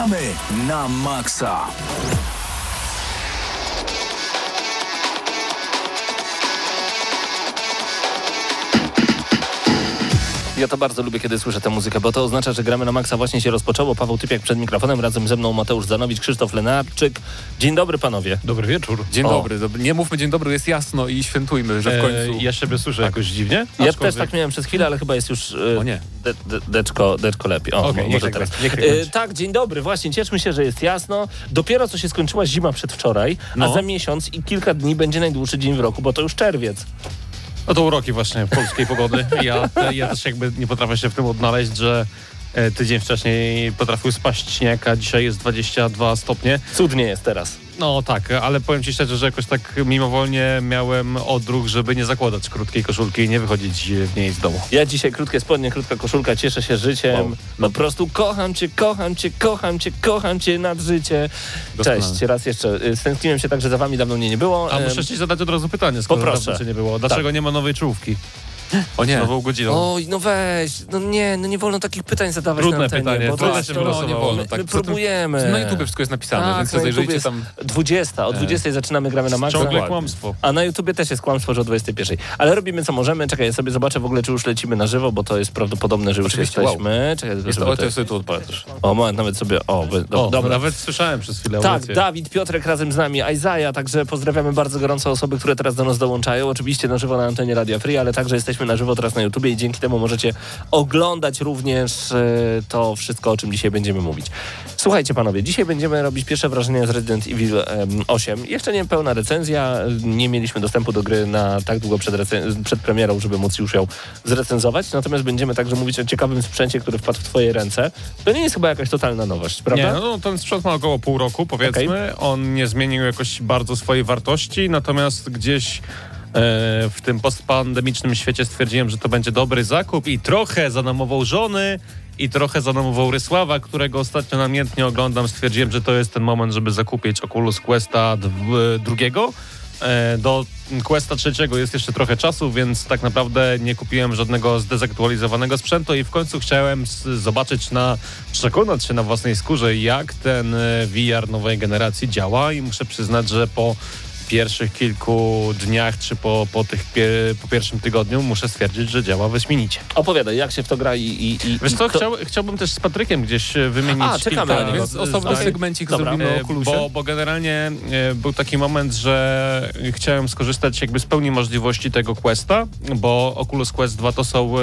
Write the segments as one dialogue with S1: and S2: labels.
S1: gramy na maksa.
S2: Ja to bardzo lubię, kiedy słyszę tę muzykę, bo to oznacza, że gramy na maksa właśnie się rozpoczęło. Paweł Typiak przed mikrofonem, razem ze mną Mateusz Zanowicz, Krzysztof Lenarczyk. Dzień dobry panowie.
S3: Dobry wieczór.
S4: Dzień
S2: O.
S4: dobry. Dob- Nie mówmy dzień dobry, jest jasno i świętujmy, że w końcu...
S3: E, ja siebie słyszę jakoś dziwnie.
S2: Ja też tak miałem przez chwilę, ale chyba jest już e,
S4: O nie.
S2: de, de, deczko, deczko lepiej. O,
S3: niech
S2: może
S3: tak
S2: teraz.
S3: tak.
S2: E, tak, dzień dobry. Właśnie, cieszmy się, że jest jasno. Dopiero co się skończyła zima przedwczoraj, a
S3: No.
S2: za miesiąc i kilka dni będzie najdłuższy dzień w roku, bo to już czerwiec.
S3: No to uroki właśnie polskiej pogody. Ja, ja też jakby nie potrafię się w tym odnaleźć, że e, tydzień wcześniej potrafił spaść śnieg, a dzisiaj jest 22 stopnie.
S2: Cudnie jest teraz.
S3: No tak, ale powiem ci szczerze, że jakoś tak mimowolnie miałem odruch, żeby nie zakładać krótkiej koszulki i nie wychodzić w niej z domu.
S2: Ja dzisiaj krótkie spodnie, krótka koszulka, cieszę się życiem.
S3: Wow.
S2: Po prostu kocham cię, kocham cię, kocham cię, kocham cię nad życie.
S4: Doskonale.
S2: Cześć, raz jeszcze. Y, Stęskniłem się tak, że za wami dawno mnie nie było.
S3: A muszę ci zadać od razu pytanie, skoro
S2: Poproszę.
S3: nie było. Dlaczego
S2: Tak.
S3: nie ma nowej czołówki
S4: O nie.
S3: z nową godziną?
S2: Oj, no weź, no nie, no nie wolno takich pytań zadawać
S3: Trudne
S2: na antenie,
S3: pytanie,
S2: bo
S3: trudne się
S2: to,
S4: nie wolno,
S2: my,
S4: tak.
S2: my próbujemy.
S4: Na YouTube wszystko jest napisane,
S2: Tak,
S4: więc
S2: na
S4: zajrzyjcie tam...
S2: 20, o 20 zaczynamy, gramy na maksa.
S3: Ciągle kłamstwo.
S2: A na YouTubie też jest kłamstwo, że o 21. Ale robimy co możemy. Czekaj, ja sobie zobaczę w ogóle, czy już lecimy na żywo, bo to jest prawdopodobne, że już
S4: Oczywiście,
S2: jesteśmy. Czekaj,
S4: Jest to, sobie tu.
S2: O, moment, nawet sobie. O, do,
S3: O,
S2: dobra.
S3: nawet słyszałem przez chwilę
S2: Tak. Dawid, Piotrek razem z nami, Aizaja, także pozdrawiamy bardzo gorąco osoby, które teraz do nas dołączają. Oczywiście na żywo na antenie Radia Free, ale także jesteśmy na żywo teraz na YouTubie i dzięki temu możecie oglądać również e, to wszystko, o czym dzisiaj będziemy mówić. Słuchajcie panowie, dzisiaj będziemy robić pierwsze wrażenia z Resident Evil em, 8. Jeszcze nie pełna recenzja, nie mieliśmy dostępu do gry na tak długo przed, przed premierą, żeby móc już ją zrecenzować, natomiast będziemy także mówić o ciekawym sprzęcie, który wpadł w twoje ręce. To nie jest chyba jakaś totalna nowość, prawda?
S3: Nie, no ten sprzęt ma około pół roku, powiedzmy. On nie zmienił jakoś bardzo swojej wartości, natomiast gdzieś w tym postpandemicznym świecie stwierdziłem, że to będzie dobry zakup i trochę zanamował żony i trochę zanamował Rysława, którego ostatnio namiętnie oglądam. Stwierdziłem, że to jest ten moment, żeby zakupić Oculus Questa drugiego. E, Do Questa trzeciego jest jeszcze trochę czasu, więc tak naprawdę nie kupiłem żadnego zdezaktualizowanego sprzętu i w końcu chciałem zobaczyć na, przekonać się na własnej skórze, jak ten e, VR nowej generacji działa i muszę przyznać, że po pierwszych kilku dniach, czy po, po, tych pie, po pierwszym tygodniu muszę stwierdzić, że działa wyśmienicie.
S2: Opowiadaj, jak się w to gra i... i, i
S3: Wiesz co,
S2: kto-
S3: chciał, chciałbym też z Patrykiem gdzieś e, wymienić
S2: A, czekamy
S3: kilka.
S4: Więc osobny segmencik
S2: Dobra.
S4: zrobimy o Oculusie.
S3: Bo, bo generalnie e, był taki moment, że chciałem skorzystać jakby z pełni możliwości tego Questa, bo Oculus Quest 2 to są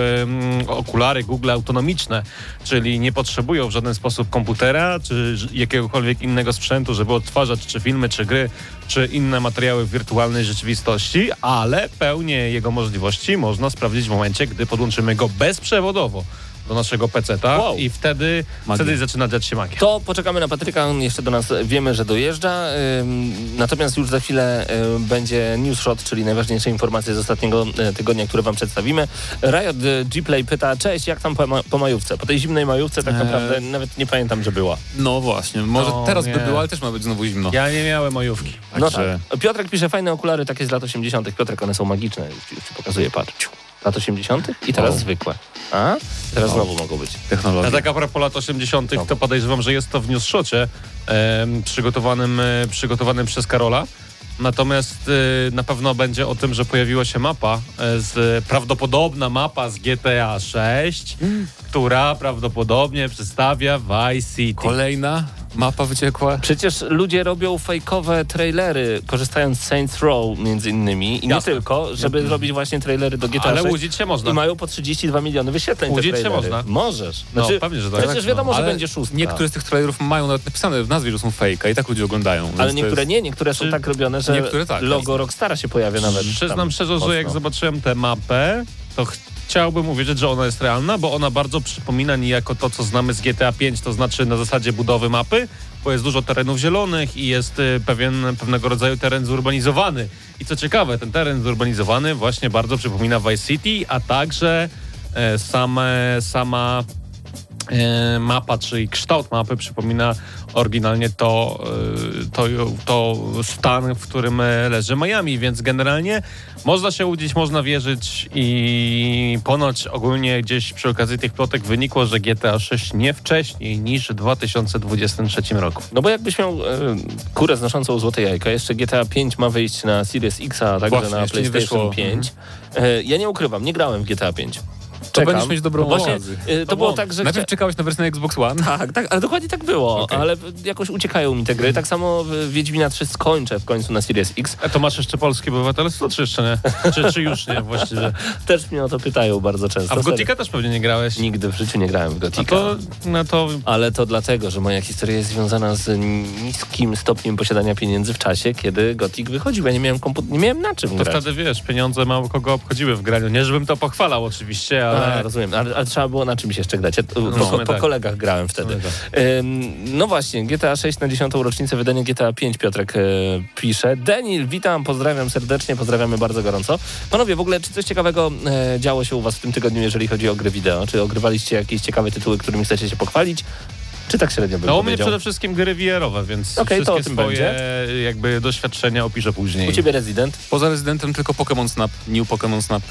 S3: okulary Google autonomiczne, czyli nie potrzebują w żaden sposób komputera czy jakiegokolwiek innego sprzętu, żeby odtwarzać czy filmy, czy gry, czy inne materiały w wirtualnej rzeczywistości, ale pełnię jego możliwości można sprawdzić w momencie, gdy podłączymy go bezprzewodowo do naszego PC-a
S2: Wow.
S3: i wtedy,
S4: Magia.
S3: wtedy zaczyna dziać się magia.
S2: To poczekamy na Patryka, on jeszcze do nas wiemy, że dojeżdża. Natomiast już za chwilę ym, będzie news shot, czyli najważniejsze informacje z ostatniego e, tygodnia, które wam przedstawimy. Riot e, Gplay pyta, cześć, jak tam po, ma- po majówce? Po tej zimnej majówce tak
S4: Eee.
S2: naprawdę nawet nie pamiętam, że była.
S4: No właśnie, może
S3: No,
S4: teraz
S3: nie.
S4: by było, ale też ma być znowu zimno.
S3: Ja nie miałem majówki.
S2: No
S4: Także-
S2: tak. Piotrek pisze, fajne okulary takie z lat 80. Piotrek, one są magiczne, już, ci- już ci pokazuję, patrz. Lat 80. i teraz
S4: Wow.
S2: zwykłe. A? Teraz
S4: Wow.
S2: znowu mogą być.
S3: A
S4: Technologia.
S3: tak a propos lat 80.,
S2: No.
S3: to podejrzewam, że jest to w newsshocie em, przygotowanym, e, przygotowanym przez Karola. Natomiast e, na pewno będzie o tym, że pojawiła się mapa, e, z, prawdopodobna mapa z GTA 6, która prawdopodobnie przedstawia Vice City.
S4: Kolejna mapa wyciekła.
S2: Przecież ludzie robią fejkowe trailery, korzystając z Saints Row między innymi i nie
S3: Jasne.
S2: tylko, żeby zrobić właśnie trailery do GTA
S3: Ale
S2: 6.
S3: łudzić się można.
S2: I mają po 32 miliony wyświetleń
S3: Łudzić się można.
S2: Możesz.
S3: No,
S2: Znaczy,
S3: pewnie, że tak.
S2: Przecież
S3: no.
S2: wiadomo, że
S4: Ale
S2: będzie szóstka.
S4: Niektóre z tych trailerów mają nawet napisane w nazwie, że są fejka i tak ludzie oglądają.
S2: Ale niektóre
S4: jest...
S2: nie, niektóre są
S3: Czy-
S2: tak robione, że
S4: tak,
S2: logo
S4: jasne.
S2: Rockstara się pojawia nawet.
S3: Przyznam szczerze, że jak zobaczyłem tę mapę, to chciałbym uwierzyć, że ona jest realna, bo ona bardzo przypomina niejako to, co znamy z GTA 5, to znaczy na zasadzie budowy mapy, bo jest dużo terenów zielonych i jest y, pewien, pewnego rodzaju teren zurbanizowany. I co ciekawe, ten teren zurbanizowany właśnie bardzo przypomina Vice City, a także e, same, sama mapa, czyli kształt mapy przypomina oryginalnie to, e, to, to stan, w którym e, leży Miami, więc generalnie można się łudzić, można wierzyć i ponoć ogólnie gdzieś przy okazji tych plotek wynikło, że GTA 6 nie wcześniej niż w 2023 roku.
S2: No bo jakbyś miał e, kurę znoszącą złote jajka, jeszcze GTA 5 ma wyjść na Series X, a także
S4: Właśnie,
S2: na PlayStation
S4: wyszło.
S2: 5. E, ja nie ukrywam, nie grałem w GTA 5.
S4: To będziesz mieć dobrą
S2: No właśnie, e, To było tak, że...
S4: Najpierw
S2: chcia-
S4: czekałeś na wersję na Xbox One.
S2: Tak, tak, ale dokładnie tak było,
S4: Okej.
S2: ale jakoś uciekają mi te gry. Tak samo w Wiedźmina 3 skończę w końcu na Series X.
S3: A to masz jeszcze polskie obywatelstwo, czy jeszcze nie? Czy, czy już nie właściwie?
S2: Też mnie o to pytają bardzo często.
S3: A w. Gotika też pewnie nie grałeś?
S2: Nigdy w życiu nie grałem w
S3: No
S2: Gotika.
S3: to, no to
S2: Ale to dlatego, że moja historia jest związana z niskim stopniem posiadania pieniędzy w czasie, kiedy Gothic wychodził. Ja nie miałem komputer, nie miałem na czym
S3: To
S2: grać.
S3: wtedy wiesz, pieniądze mało kogo obchodziły w graniu. Nie, żebym to pochwalał oczywiście, ale.
S2: A, rozumiem, ale, ale trzeba było na czymś jeszcze grać. Ja, po,
S3: w
S2: po, po
S3: tak.
S2: kolegach grałem wtedy.
S3: W sumie
S2: Ym, no właśnie, GTA 6 na 10. rocznicę wydania GTA 5 Piotrek e, pisze. Denil, witam, pozdrawiam serdecznie, pozdrawiamy bardzo gorąco. Panowie, w ogóle czy coś ciekawego e, działo się u was w tym tygodniu, jeżeli chodzi o gry wideo? Czy ogrywaliście jakieś ciekawe tytuły, którymi chcecie się pochwalić? Czy tak średnio bym
S3: No u mnie przede wszystkim gry VR-owe, więc
S2: Okej, to o
S3: wszystkie
S2: tym
S3: swoje jakby doświadczenia opiszę później.
S2: U ciebie Resident?
S4: Poza Rezydentem tylko Pokémon Snap, New Pokémon Snap.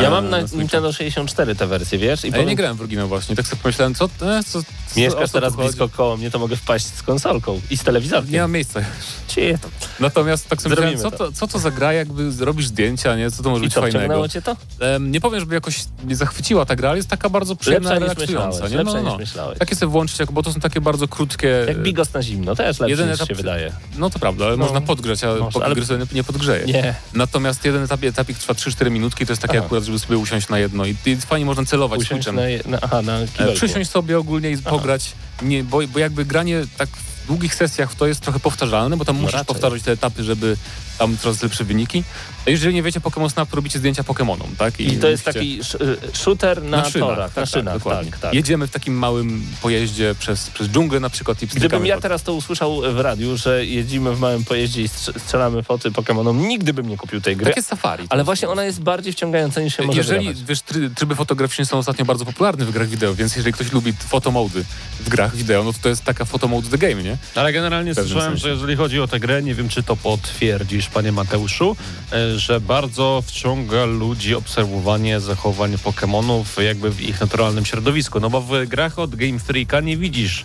S2: Ja mam na
S4: Switcha.
S2: Nintendo 64 te wersje, wiesz? I
S4: A ja
S2: powiem-
S4: nie grałem w oryginał właśnie. Tak sobie pomyślałem, co, e, co, co
S2: Mieszkasz teraz blisko koło mnie, to mogę wpaść z konsolką i z telewizorkiem.
S4: Nie mam miejsca.
S2: Cie, to.
S4: Natomiast tak sobie
S2: Zrobimy
S4: myślałem, co
S2: to.
S4: co to za gra, jakby zrobisz zdjęcia, nie? Co to może
S2: I
S4: być
S2: co,
S4: fajnego?
S2: cię to?
S4: Em, nie powiem, żeby jakoś mnie zachwyciła ta gra, ale jest taka bardzo przyjemna,
S2: Lepsza
S4: relaksująca. Nie? No, no.
S2: myślałeś.
S4: Takie sobie włączyć, bo to są takie bardzo krótkie...
S2: Jak bigos na zimno, też lepszy
S4: Jeden etap
S2: się wydaje.
S4: No to prawda, ale
S2: No.
S4: można podgrzać, a pod
S2: ale-
S4: nie podgrzeje.
S2: Nie.
S4: Natomiast jeden etap, etapik trwa 3-4 minutki, to jest takie
S2: Aha.
S4: Akurat, żeby sobie usiąść na jedno i, i fajnie można celować
S2: Usiąść
S4: switchem.
S2: na, je- na, aha, na
S4: E,
S2: kibelku.
S4: Przysiąść sobie ogólnie i pograć, nie, bo, bo jakby granie tak w długich sesjach to jest trochę powtarzalne, bo tam musisz
S2: No raczej.
S4: powtarzać te etapy, żeby tam coraz lepsze wyniki. Jeżeli nie wiecie Pokémon Snap, to robicie zdjęcia Pokémonom, tak?
S2: I to jest taki sz, y, shooter na,
S4: szynach,
S2: torach, na szynach,
S4: dokładnie.
S2: tak, tak.
S4: Jedziemy w takim małym pojeździe przez, przez dżunglę na przykład i
S2: Gdybym ja teraz to usłyszał w radiu, że jeździmy w małym pojeździe i strz- strzelamy foty Pokémonom, nigdy bym nie kupił tej gry.
S4: Takie safari.
S2: Ale właśnie ona jest bardziej wciągająca niż się może
S4: Jeżeli,
S2: wydawać.
S4: wiesz, try, tryby fotograficzne są ostatnio bardzo popularne w grach wideo, więc jeżeli ktoś lubi fotomody w grach wideo, no to to jest taka fotomode the game, nie?
S3: Ale generalnie słyszałem,
S4: sensie.
S3: że jeżeli chodzi o tę grę, nie wiem czy to potwierdzisz, panie Mateuszu, e, że bardzo wciąga ludzi obserwowanie zachowań Pokémonów jakby w ich naturalnym środowisku. No bo w grach od Game Freaka nie widzisz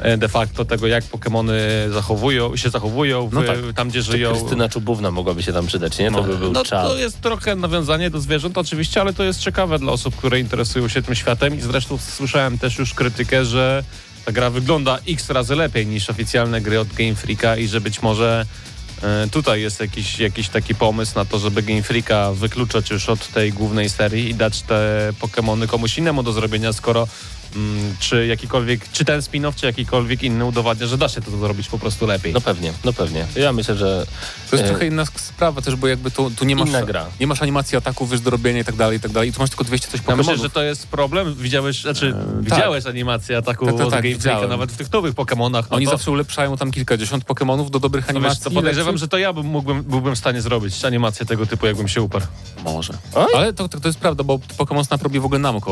S3: e, de facto tego, jak Pokémony zachowują, się zachowują w,
S4: No tak.
S3: tam, gdzie żyją.
S2: Krystyna Czubówna mogłaby się tam przydać, nie? To by był
S3: No
S2: czas.
S3: to jest trochę nawiązanie do zwierząt oczywiście, ale to jest ciekawe dla osób, które interesują się tym światem i zresztą słyszałem też już krytykę, że ta gra wygląda x razy lepiej niż oficjalne gry od Game Freaka i że być może tutaj jest jakiś, jakiś taki pomysł na to, żeby Game Freaka wykluczać już od tej głównej serii i dać te Pokémony komuś innemu do zrobienia, skoro czy jakikolwiek, czy ten spin-off, czy jakikolwiek inny udowadnia, że da się to zrobić po prostu lepiej.
S2: No pewnie, no pewnie. Ja myślę, że
S4: To jest
S2: E,
S4: trochę inna sprawa też, bo jakby tu, tu nie masz,
S2: Inna gra.
S4: nie masz animacji ataków, wiesz, do robienia i tak dalej, i tak dalej. I tu masz tylko 200 coś
S3: Ja myślę,
S4: Pokemonów.
S3: że to jest problem. Widziałeś, znaczy,
S4: E,
S3: widziałeś animację ataku
S4: Tak, tak,
S3: od
S4: tak,
S3: nawet w tych nowych Pokemonach. No
S4: Oni
S3: to,
S4: zawsze ulepszają tam kilkadziesiąt Pokemonów do dobrych
S3: to, wiesz,
S4: animacji.
S3: to podejrzewam, że to ja bym, mógłbym, byłbym w stanie zrobić animację tego typu, jakbym się uparł.
S4: Może.
S2: Oj.
S4: Ale to, to, to jest prawda, bo Pokémon Snap robi w ogóle Namco.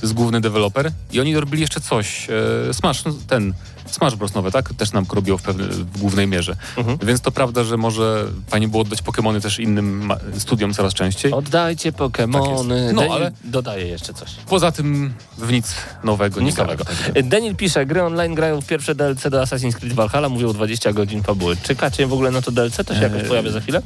S4: To jest główny deweloper. I oni robili jeszcze coś. E, Smash, no, ten Smash Bros. nowe, tak? Też Namco robiło w, pewne, w głównej mierze.
S2: Mhm.
S4: Więc to prawda, że może fajnie było oddać Pokémony też innym studiom coraz częściej.
S2: oddajcie Pokémony.
S4: Tak. No,
S2: Denil
S4: ale-
S2: dodaje jeszcze coś.
S4: Poza tym w nic nowego
S2: Nic nowego.
S4: Także-
S2: Denil pisze, gry online grają w pierwsze DLC do Assassin's Creed Valhalla, mówią 20 godzin fabuły. Czekacie w ogóle na to DLC? To się jakoś
S4: Eee,
S2: pojawia za chwilę?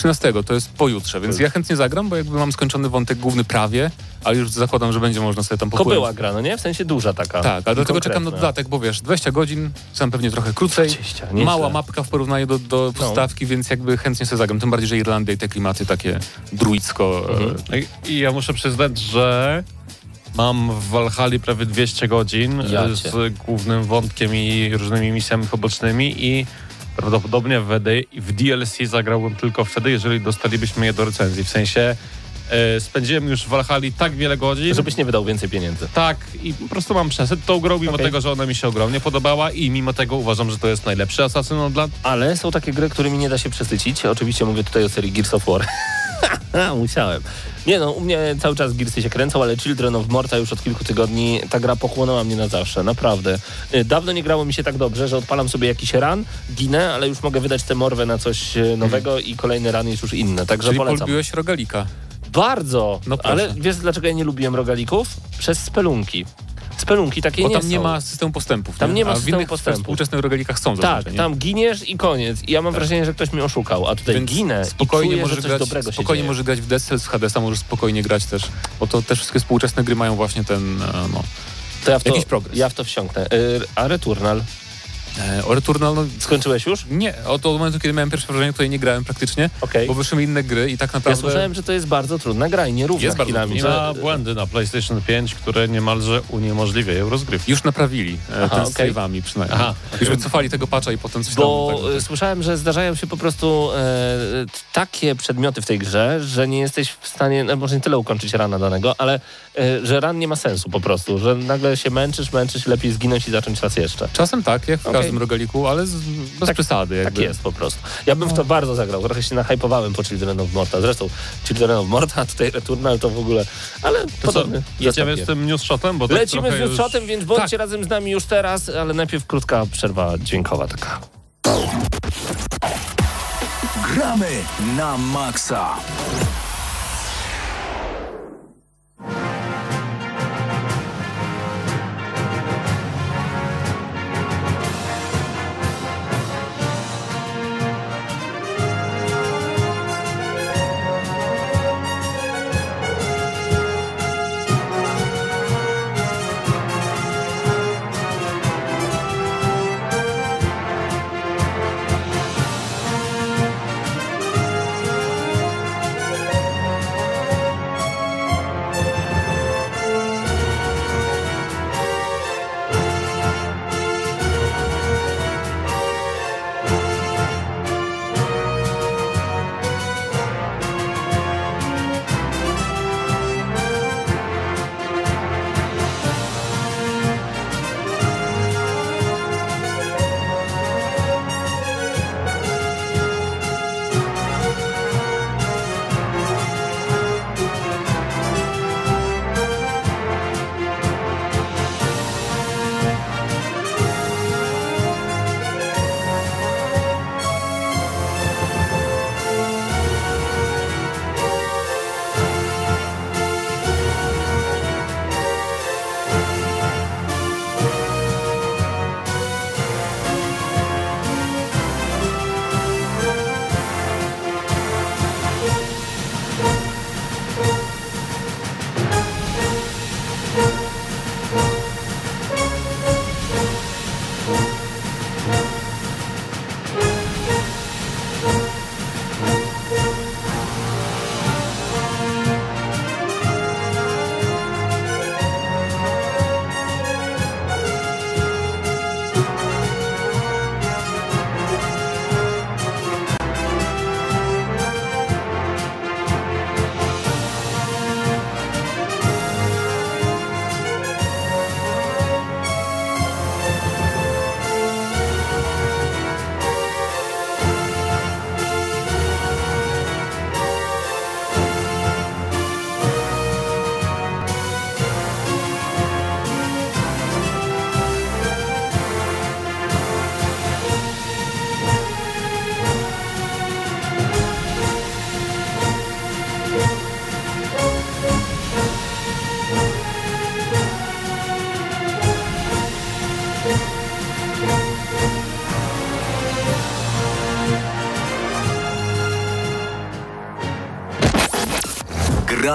S4: I 13 to jest pojutrze, więc ja chętnie zagram, bo jakby mam skończony wątek główny prawie, ale już zakładam, że będzie można sobie tam popłynąć.
S2: Kobyła gra, no nie? W sensie duża taka.
S4: Tak, ale dlatego czekam na dodatek, bo wiesz, 20 godzin, sam pewnie trochę krócej,
S2: 20, nieźle.
S4: mała mapka w porównaniu do, do podstawki, więc jakby chętnie sobie zagram. Tym bardziej, że Irlandia i te klimaty takie druicko.
S2: Mhm.
S4: e,
S3: I, I ja muszę przyznać, że mam w Valhalla prawie 200 godzin
S2: Ja
S3: e,
S2: cię.
S3: z głównym wątkiem i różnymi misjami pobocznymi i prawdopodobnie w, D- w DLC zagrałbym tylko wtedy, jeżeli dostalibyśmy je do recenzji. W sensie e, spędziłem już w Valhalla tak wiele godzin,
S2: Żebyś nie wydał więcej pieniędzy.
S3: Tak, i po prostu mam przesyt tą grą, mimo
S2: Okej.
S3: tego, że ona mi się ogromnie podobała i mimo tego uważam, że to jest najlepszy Assassin od lat.
S2: Ale są takie gry, którymi nie da się przesycić. Oczywiście mówię tutaj o serii Gears of War. Musiałem. Nie no, u mnie cały czas Gearsy się kręcą, ale Children of Morta już od kilku tygodni ta gra pochłonęła mnie na zawsze, naprawdę. Y, Dawno nie grało mi się tak dobrze, że odpalam sobie jakiś ran, ginę, ale już mogę wydać tę morwę na coś y, nowego i kolejny ran jest już inny, także
S4: Czyli
S2: polecam.
S4: polubiłeś rogalika.
S2: Bardzo,
S4: No
S2: ale wiesz dlaczego ja nie lubiłem rogalików? Przez spelunki. Spelunki takie
S4: Bo
S2: nie
S4: tam
S2: są.
S4: nie ma systemu postępów.
S2: Tam nie ma
S4: A w
S2: systemu
S4: innych
S2: postępu.
S4: współczesnych rogalikach są
S2: Tak,
S4: nie?
S2: tam giniesz i koniec. I ja mam wrażenie, że ktoś mnie oszukał, a tutaj
S4: Więc
S2: ginę
S4: spokojnie
S2: i czuję,
S4: możesz grać, spokojnie możesz grać w Dead Cells, w Hadesa możesz spokojnie grać też, bo to te wszystkie współczesne gry mają właśnie ten, e, no,
S2: To ja w to,
S4: jakiś progres.
S2: Ja w to wsiąknę. Y, A Returnal?
S4: E, o Returnal, no,
S2: Skończyłeś już?
S4: nie, od, od momentu, kiedy miałem pierwsze wrażenie, tutaj nie grałem praktycznie,
S2: Okej.
S4: bo wyszły mi inne gry i tak
S2: Ja
S4: naprawdę...
S2: słyszałem, że to jest bardzo trudna gra i nierówna
S4: Jest bardzo
S2: chwilami.
S3: I
S2: że-
S3: ma błędy na PlayStation 5, które niemalże uniemożliwiają rozgrywki.
S4: Już naprawili e,
S2: Aha,
S4: ten z save'ami przynajmniej.
S3: Aha,
S4: Już wycofali tego patcha i potem coś
S2: Bo
S4: tam... tak,
S2: y, słyszałem, że zdarzają się po prostu e, takie przedmioty w tej grze, że nie jesteś w stanie, no może nie tyle ukończyć rana danego, ale e, że ran nie ma sensu po prostu, że nagle się męczysz, męczysz, lepiej zginąć i zacząć raz jeszcze.
S4: Czasem tak, jak w
S2: Okej.
S4: Każdym rogaliku, ale z, bez
S2: Tak-
S4: przesady.
S2: Tak
S4: Jakby.
S2: jest po prostu. Ja bym w to bardzo zagrał, trochę się nahypowałem po Children of Morta. Zresztą Children of Morta, a tutaj Returnal to w ogóle, ale
S3: To co,
S2: podobny.
S3: jedziemy z tym news shotem? Bo tak
S2: Lecimy z
S3: już-
S2: newshotem, więc bądźcie razem z nami już teraz, ale najpierw krótka przerwa dźwiękowa taka.
S1: Gramy na maksa.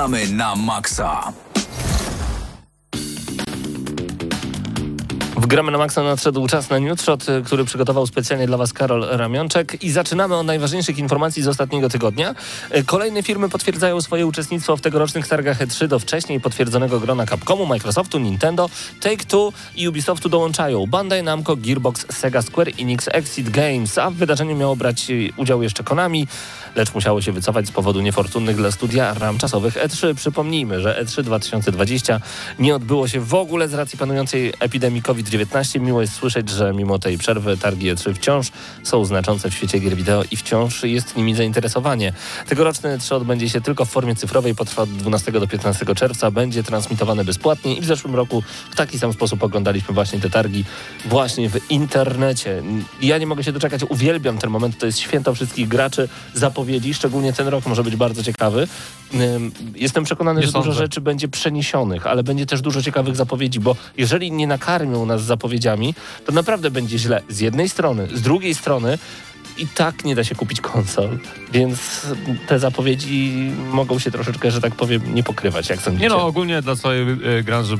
S1: Gramy na maksa.
S2: W Gramy na Maxa nadszedł czas na newsshot, y, który przygotował specjalnie dla Was Karol Ramionczek i zaczynamy od najważniejszych informacji z ostatniego tygodnia. Y, Kolejne firmy potwierdzają swoje uczestnictwo w tegorocznych targach E3 do wcześniej potwierdzonego grona Capcomu, Microsoftu, Nintendo, Take-Two i Ubisoftu dołączają Bandai Namco, Gearbox, Sega Square Enix, Exit Games, a w wydarzeniu miało brać y, udział jeszcze Konami, lecz musiało się wycofać z powodu niefortunnych dla studia ram czasowych E3. Przypomnijmy, że E3 2020 nie odbyło się w ogóle z racji panującej epidemii COVID-19 COVID-19. Miło jest słyszeć, że mimo tej przerwy targi E3 wciąż są znaczące w świecie gier wideo i wciąż jest nimi zainteresowanie. Tegoroczny E3 odbędzie się tylko w formie cyfrowej, potrwa od 12 do 15 czerwca, będzie transmitowane bezpłatnie i w zeszłym roku w taki sam sposób oglądaliśmy właśnie te targi właśnie w internecie. Ja nie mogę się doczekać, uwielbiam ten moment, to jest święto wszystkich graczy, zapowiedzi, szczególnie ten rok może być bardzo ciekawy. Jestem przekonany,
S3: Nie
S2: że dużo
S3: sądzę.
S2: rzeczy będzie przeniesionych, ale będzie też dużo ciekawych zapowiedzi, bo jeżeli nie nakarmią nas zapowiedziami, to naprawdę będzie źle z jednej strony, z drugiej strony i tak nie da się kupić konsol, więc te zapowiedzi mogą się troszeczkę, że tak powiem, nie pokrywać, jak sądzicie.
S3: Nie no, ogólnie dla całej e, branży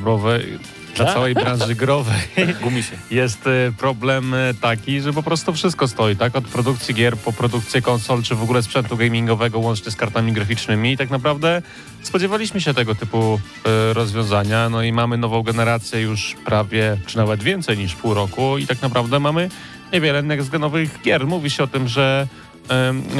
S3: dla
S2: Tak?
S3: całej branży growej
S4: Gumisie.
S3: jest e, problem e, taki, że po prostu wszystko stoi, tak? Od produkcji gier po produkcję konsol, czy w ogóle sprzętu gamingowego łącznie z kartami graficznymi i tak naprawdę spodziewaliśmy się tego typu e, rozwiązania, no i mamy nową generację już prawie, czy nawet więcej niż pół roku i tak naprawdę mamy niewiele next-genowych gier. Mówi się o tym, że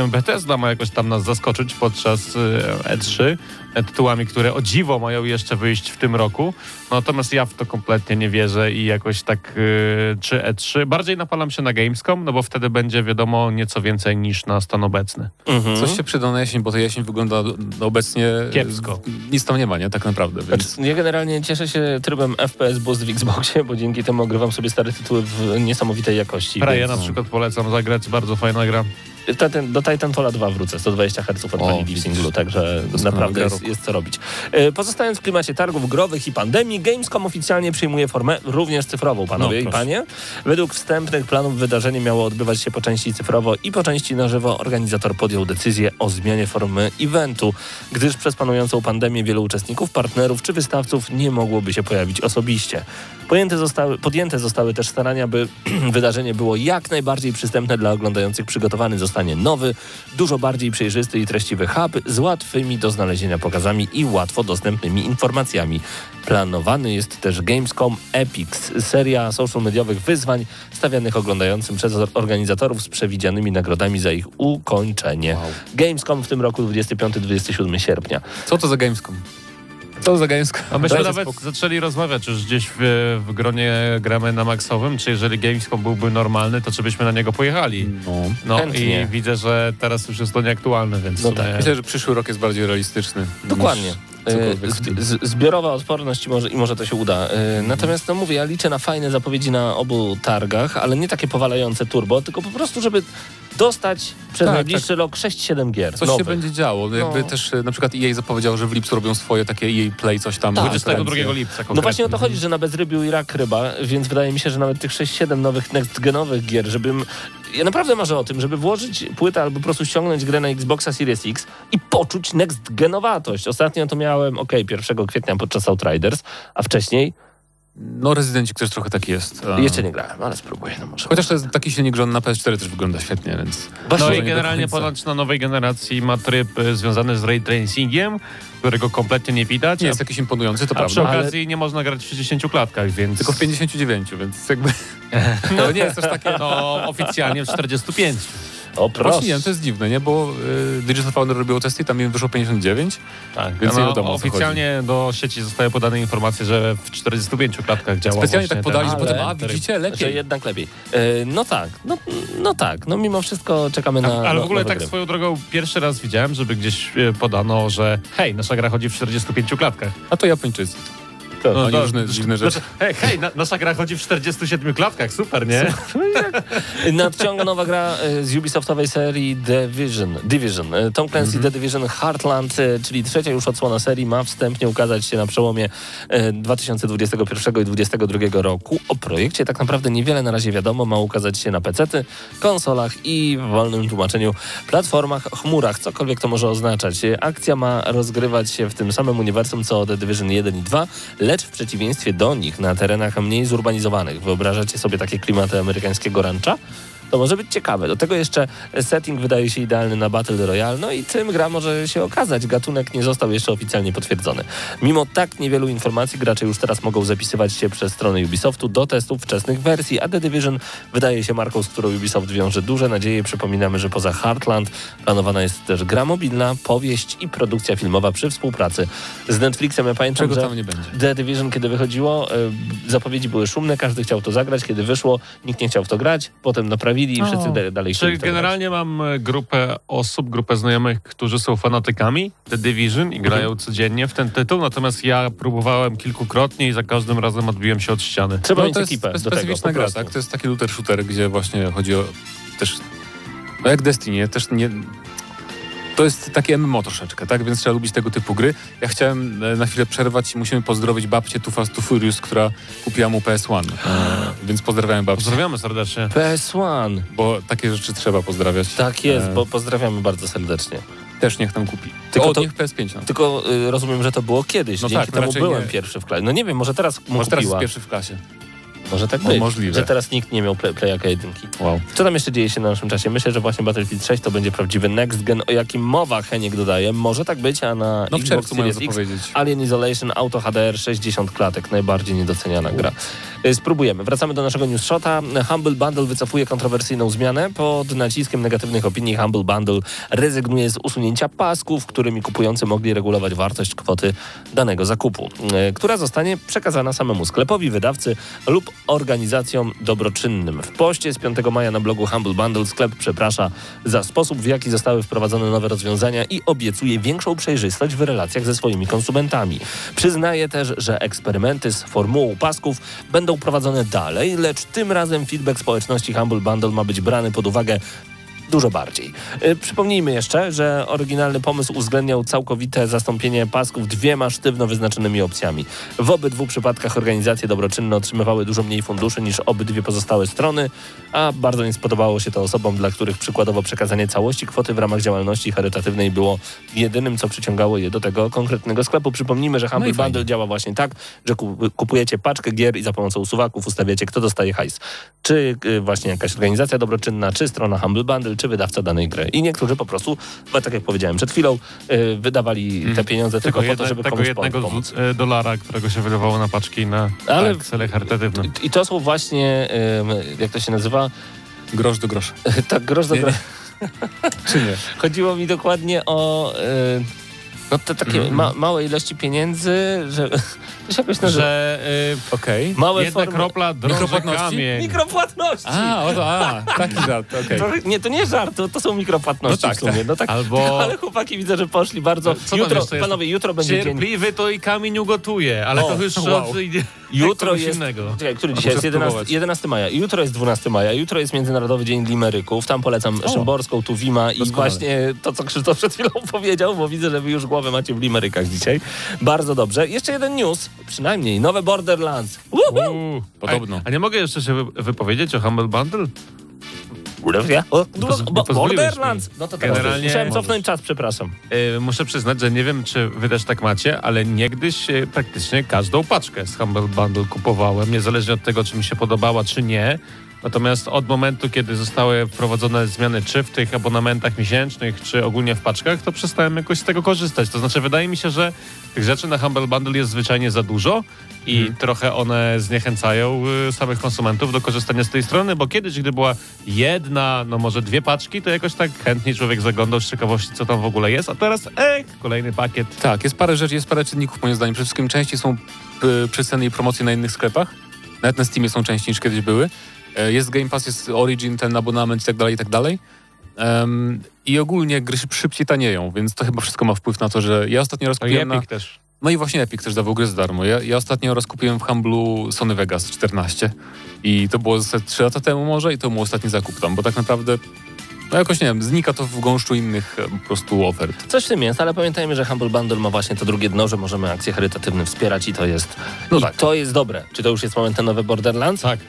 S3: Bethesda ma jakoś tam nas zaskoczyć podczas e, E3 e, tytułami, które o dziwo mają jeszcze wyjść w tym roku. Natomiast ja w to kompletnie nie wierzę i jakoś tak e, czy E3. Bardziej napalam się na Gamescom, no bo wtedy będzie wiadomo nieco więcej niż na stan obecny.
S2: Mhm.
S4: Coś się przyda na jesień, bo ta jesień wygląda no, obecnie...
S3: Kiepsko.
S4: Nic tam nie ma, nie? Tak naprawdę, więc...
S2: Znaczy, ja generalnie cieszę się trybem FPS Boost w Xboxie, bo dzięki temu ogrywam sobie stare tytuły w niesamowitej jakości.
S3: Praję
S2: więc-
S3: na przykład polecam zagrać, bardzo fajna gra.
S2: Ta- ten- Do Titanfalla 2 wrócę, 120 Hz odpalili w singlu, także naprawdę jest, jest co robić. E, Pozostając w klimacie targów growych i pandemii, Gamescom oficjalnie przyjmuje formę również cyfrową, panowie
S4: No,
S2: i panie. Według wstępnych planów wydarzenie miało odbywać się po części cyfrowo i po części na żywo. Organizator podjął decyzję o zmianie formy eventu, gdyż przez panującą pandemię wielu uczestników, partnerów czy wystawców nie mogłoby się pojawić osobiście. Podjęte zostały, podjęte zostały też starania, by wydarzenie było jak najbardziej przystępne dla oglądających. Przygotowany zostanie nowy, dużo bardziej przejrzysty i treściwy hub z łatwymi do znalezienia pokazami i łatwo dostępnymi informacjami. Planowany jest też Gamescom Epics, seria social mediowych wyzwań stawianych oglądającym przez organizatorów z przewidzianymi nagrodami za ich ukończenie.
S4: Wow.
S2: Gamescom w tym roku 25-27 sierpnia.
S4: Co to za Gamescom? To za Gamescom?
S3: A myśmy nawet
S4: spokój.
S3: zaczęli rozmawiać już gdzieś w, w gronie gramy na maksowym, czy jeżeli Gamescom byłby normalny, to czy byśmy na niego pojechali.
S4: No.
S3: No
S2: Chętnie.
S3: i widzę, że teraz już jest to nieaktualne, więc
S2: No tak.
S4: Myślę, że przyszły rok jest bardziej realistyczny.
S2: Dokładnie. E, z- Zbiorowa odporność i może, i może to się uda. E, Natomiast no mówię, ja liczę na fajne zapowiedzi na obu targach, ale nie takie powalające turbo, tylko po prostu, żeby dostać przez
S4: Tak,
S2: najbliższy rok 6-7 gier.
S4: Coś
S2: nowych.
S4: się będzie działo. Jakby
S2: No.
S4: też e, na przykład EA zapowiedział, że w lipcu robią swoje takie EA Play, coś tam.
S2: Tak,
S3: 22
S4: konferencje.
S3: lipca konkretnie.
S2: No właśnie o to chodzi, że na bezrybiu i rak ryba, więc wydaje mi się, że nawet tych 6-7 nowych next-genowych gier, żebym... Ja naprawdę marzę o tym, żeby włożyć płytę albo po prostu ściągnąć grę na Xboxa Series X i poczuć next-genowatość. Ostatnio to miałem, okej, 1 kwietnia podczas Outriders, a wcześniej
S4: No Rezydencik też trochę taki jest.
S2: Jeszcze nie grałem, ale spróbuję, no może.
S4: Chociaż to jest taki silnik, że on na PS4 też wygląda świetnie, więc...
S3: No i
S4: nie
S3: generalnie ponoć na nowej generacji ma tryb y, związany z ray tracingiem, którego kompletnie nie widać.
S4: Nie
S3: a-
S4: jest jakiś imponujący, to
S3: a przy
S4: prawda.
S2: ale-
S3: okazji nie można grać w 60 klatkach, więc...
S4: Tylko w 59, więc jakby... To nie jest też takie...
S3: No oficjalnie w 45.
S2: O
S4: Właśnie
S2: proszę.
S4: nie wiem, to jest dziwne, nie? Bo y, Digital Foundry robiło testy i tam im wyszło 59.
S3: Tak,
S4: Więc
S3: no,
S4: nie wiadomo,
S3: Oficjalnie do sieci zostały podane informacje, że w 45 klatkach działa
S4: Specjalnie
S3: właśnie
S4: tak podali, że
S2: Ale-
S4: potem, a widzicie,
S2: Że
S4: lepiej.
S2: jednak lepiej. E, no tak, no, no tak, no mimo wszystko czekamy na
S3: Ale
S2: no,
S3: w ogóle tak
S2: gry.
S3: swoją drogą pierwszy raz widziałem, żeby gdzieś e, podano, że hej, nasza gra chodzi w 45 klatkach.
S4: A to Japończycy.
S2: To-
S4: Oni
S3: to-
S4: różne dziwne rzeczy.
S3: Znaczy, hej, hej, na, nasza gra chodzi w 47 klatkach, super, nie?
S2: Nadciąga nowa gra e, z Ubisoftowej serii Division. Division. E, Tom Clancy
S3: Mhm.
S2: The Division Heartland, e, czyli trzecia już odsłona serii, ma wstępnie ukazać się na przełomie e, 2021 i 2022 roku. O projekcie tak naprawdę niewiele na razie wiadomo. Ma ukazać się na PC-ty, konsolach i w wolnym tłumaczeniu platformach, chmurach, cokolwiek to może oznaczać. Akcja ma rozgrywać się w tym samym uniwersum co The Division 1 i 2, lecz w przeciwieństwie do nich na terenach mniej zurbanizowanych. Wyobrażacie sobie takie klimaty amerykańskiego rancha? To może być ciekawe. Do tego jeszcze setting wydaje się idealny na Battle Royale, no i tym gra może się okazać. Gatunek nie został jeszcze oficjalnie potwierdzony. Mimo tak niewielu informacji, gracze już teraz mogą zapisywać się przez stronę Ubisoftu do testów wczesnych wersji, a The Division wydaje się marką, z którą Ubisoft wiąże duże nadzieje. Przypominamy, że poza Heartland planowana jest też gra mobilna, powieść i produkcja filmowa przy współpracy z Netflixem. Ja pamiętam,
S4: Czego tam nie będzie?
S2: The Division, kiedy wychodziło, y, zapowiedzi były szumne, każdy chciał to zagrać. Kiedy wyszło, nikt nie chciał w to grać, potem naprawili i wszyscy da- dalej
S3: Czyli
S2: grać.
S3: generalnie mam e, grupę osób, grupę znajomych, którzy są fanatykami The Division i grają
S2: Mhm.
S3: codziennie w ten tytuł, natomiast ja próbowałem kilkukrotnie i za każdym razem odbiłem się od ściany.
S2: Trzeba
S4: No,
S2: mieć
S4: to jest
S2: ekipę do
S4: specyficzna gra, tak? To jest taki looter shooter, gdzie właśnie chodzi o też, no jak Destiny, też nie... To jest takie MMO troszeczkę, tak? Więc trzeba lubić tego typu gry. Ja chciałem e, na chwilę przerwać i musimy pozdrowić babcię Too Fast Too Furious, która kupiła mu PS1. E, więc pozdrawiam babcię,
S3: Pozdrawiamy serdecznie.
S2: PS1.
S4: bo takie rzeczy trzeba pozdrawiać.
S2: Tak jest,
S4: E,
S2: bo pozdrawiamy bardzo serdecznie.
S4: Też niech nam kupi.
S2: Tylko
S4: Tylko
S2: to-
S4: niech PS5 nam.
S2: Tylko y, rozumiem, że to było kiedyś.
S4: No
S2: Dzięki
S4: tak,
S2: temu byłem
S4: nie.
S2: pierwszy w klasie. No nie wiem, może teraz mu
S4: Może teraz jest
S2: kupiła.
S4: pierwszy w klasie.
S2: Może tak
S4: No,
S2: być,
S4: możliwe.
S2: że teraz nikt nie miał play, playaka jedynki.
S4: Wow.
S2: Co tam jeszcze dzieje się na naszym czasie? Myślę, że właśnie Battlefield 6 to będzie prawdziwy next gen, o jakim mowa Heniek dodaje. Może tak być, a na
S4: No
S2: Xbox Series X. Alien Isolation Auto HDR 60 klatek, najbardziej niedoceniana gra. Y, Spróbujemy. Wracamy do naszego news shota. Humble Bundle wycofuje kontrowersyjną zmianę. Pod naciskiem negatywnych opinii Humble Bundle rezygnuje z usunięcia pasków, którymi kupujący mogli regulować wartość kwoty danego zakupu, y, która zostanie przekazana samemu sklepowi, wydawcy lub organizacjom dobroczynnym. W poście z 5 maja na blogu Humble Bundle sklep przeprasza za sposób, w jaki zostały wprowadzone nowe rozwiązania i obiecuje większą przejrzystość w relacjach ze swoimi konsumentami. Przyznaje też, że eksperymenty z formułą pasków będą prowadzone dalej, lecz tym razem feedback społeczności Humble Bundle ma być brany pod uwagę dużo bardziej. Y, Przypomnijmy jeszcze, że oryginalny pomysł uwzględniał całkowite zastąpienie pasków dwiema sztywno wyznaczonymi opcjami. W obydwu przypadkach organizacje dobroczynne otrzymywały dużo mniej funduszy niż obydwie pozostałe strony, a bardzo nie spodobało się to osobom, dla których przykładowo przekazanie całości kwoty w ramach działalności charytatywnej było jedynym, co przyciągało je do tego konkretnego sklepu. Przypomnijmy, że Humble
S4: fajnie.
S2: Bundle działa właśnie tak, że ku- kupujecie paczkę gier i za pomocą suwaków ustawiacie, kto dostaje hajs. Czy y, właśnie jakaś organizacja dobroczynna, czy strona Humble Bundle, czy wydawca danej gry. I niektórzy po prostu, tak jak powiedziałem przed chwilą, y, wydawali te pieniądze tylko, po to, żeby
S3: tego
S2: komuś
S3: jednego
S2: pomóc.
S3: e, dolara, którego się wydawało na paczki na
S2: Ale-
S3: tak, cele charytatywne.
S2: I to są właśnie, y, jak to się nazywa,
S4: Grosz do grosza.
S2: tak grosz do
S4: Nie,
S2: gro...
S4: Czy nie?
S2: Chodziło mi dokładnie o y, no te takie
S3: Mhm.
S2: ma, małe ilości pieniędzy, że
S3: Że
S4: Okej.
S2: Małe
S3: jedna
S2: formy...
S3: kropla drąży
S4: Mikropłatności?
S3: kamień.
S2: Mikropłatności!
S4: A, o to, a, taki żart, okej.
S2: To, nie, to nie żart, to, to są mikropłatności
S4: No tak,
S2: w sumie. No tak,
S3: Albo-
S2: Ale chłopaki widzę, że poszli bardzo.
S3: Co
S2: jutro,
S3: jeszcze jest?
S2: panowie, jutro będzie dzień.
S3: Cierpliwy to i kamień ugotuje, ale
S2: O,
S3: to już
S4: wow.
S3: od, idzie
S2: Jutro jest.
S3: innego.
S2: Czekaj, który dzisiaj jest?
S4: muszę
S2: 11,
S4: spróbować.
S2: 11 maja. Jutro jest 12 maja. Jutro jest Międzynarodowy Dzień Limeryków. Tam polecam
S4: O.
S2: Szymborską, Tuwima i
S4: Doskonale.
S2: właśnie to, co Krzysztof przed chwilą powiedział, bo widzę, że wy już głowę macie w limerykach dzisiaj. Bardzo dobrze. Jeszcze jeden news, przynajmniej. Nowe Borderlands. Uhu!
S3: Uuu.
S4: Podobno.
S3: A, a nie mogę jeszcze się wy- wypowiedzieć o Humble Bundle?
S2: O, bo-
S3: pozwoliłeś
S2: Borderlands.
S3: mi.
S2: No to teraz
S3: Generalnie
S2: musiałem cofnąć czas, przepraszam.
S3: Yy, muszę przyznać, że nie wiem, czy wy też tak macie, ale niegdyś yy, praktycznie każdą paczkę z Humble Bundle kupowałem, niezależnie od tego, czy mi się podobała, czy nie. Natomiast od momentu, kiedy zostały wprowadzone zmiany, czy w tych abonamentach miesięcznych, czy ogólnie w paczkach, to przestałem jakoś z tego korzystać. To znaczy, wydaje mi się, że tych rzeczy na Humble Bundle jest zwyczajnie za dużo i
S2: Mhm.
S3: trochę one zniechęcają y, samych konsumentów do korzystania z tej strony, bo kiedyś, gdy była jedna, no może dwie paczki, to jakoś tak chętnie człowiek zaglądał z ciekawości, co tam w ogóle jest, a teraz, ej, kolejny pakiet.
S4: Tak, jest parę rzeczy, jest parę czynników moim zdaniem. Przede wszystkim częściej są y, przeceny i promocje na innych sklepach. Nawet na Steamie są częściej niż kiedyś były. E, Jest Game Pass, jest Origin, ten abonament i tak dalej, i tak dalej. Em, I ogólnie gry szyb- szybciej tanieją, więc to chyba wszystko ma wpływ na to, że ja ostatnio raz kupiłem na...
S3: Też.
S4: No i właśnie Epic też dawał gry za darmo. Ja, ja ostatnio raz kupiłem w handlu Sony Vegas 14 i to było ze 3 lata temu może i to był ostatni zakup tam, bo tak naprawdę no jakoś nie wiem, znika to w gąszczu innych e, po prostu ofert.
S2: Coś w tym jest, ale pamiętajmy, że Humble Bundle ma właśnie to drugie dno, że możemy akcje charytatywne wspierać i to jest,
S4: No
S2: i
S4: tak.
S2: to jest dobre. Czy to już jest moment na nowe Borderlands?
S3: Tak.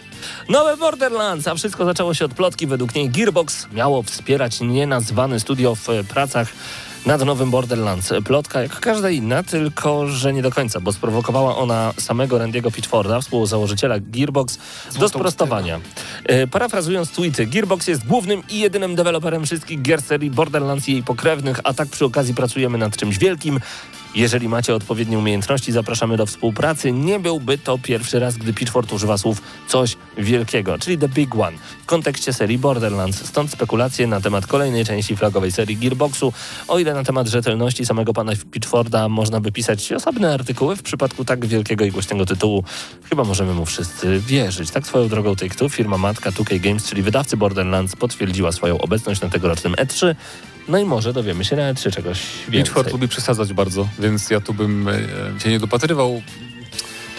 S2: Nowe Borderlands, a wszystko zaczęło się od plotki. Według niej Gearbox miało wspierać nienazwane studio w e, pracach nad nowym Borderlands. Plotka jak każda inna, tylko że nie do końca, bo sprowokowała ona samego Randy'ego Pitchforda, współzałożyciela Gearbox, do sprostowania. E, parafrazując tweety, Gearbox jest głównym i jedynym deweloperem wszystkich gier serii Borderlands i jej pokrewnych, a tak przy okazji pracujemy nad czymś wielkim. Jeżeli macie odpowiednie umiejętności, zapraszamy do współpracy. Nie byłby to pierwszy raz, gdy Pitchford używa słów coś wielkiego, czyli The Big One w kontekście serii Borderlands. Stąd spekulacje na temat kolejnej części flagowej serii Gearboxu. O ile na temat rzetelności samego pana Pitchforda można by pisać osobne artykuły, w przypadku tak wielkiego i głośnego tytułu chyba możemy mu wszyscy wierzyć. Tak swoją drogą Take-Two, firma matka 2K Games, czyli wydawcy Borderlands, potwierdziła swoją obecność na tegorocznym E3. No i może dowiemy się na E3 czegoś więcej.
S4: Pitchford lubi przesadzać bardzo, więc ja tu bym e, się nie dopatrywał.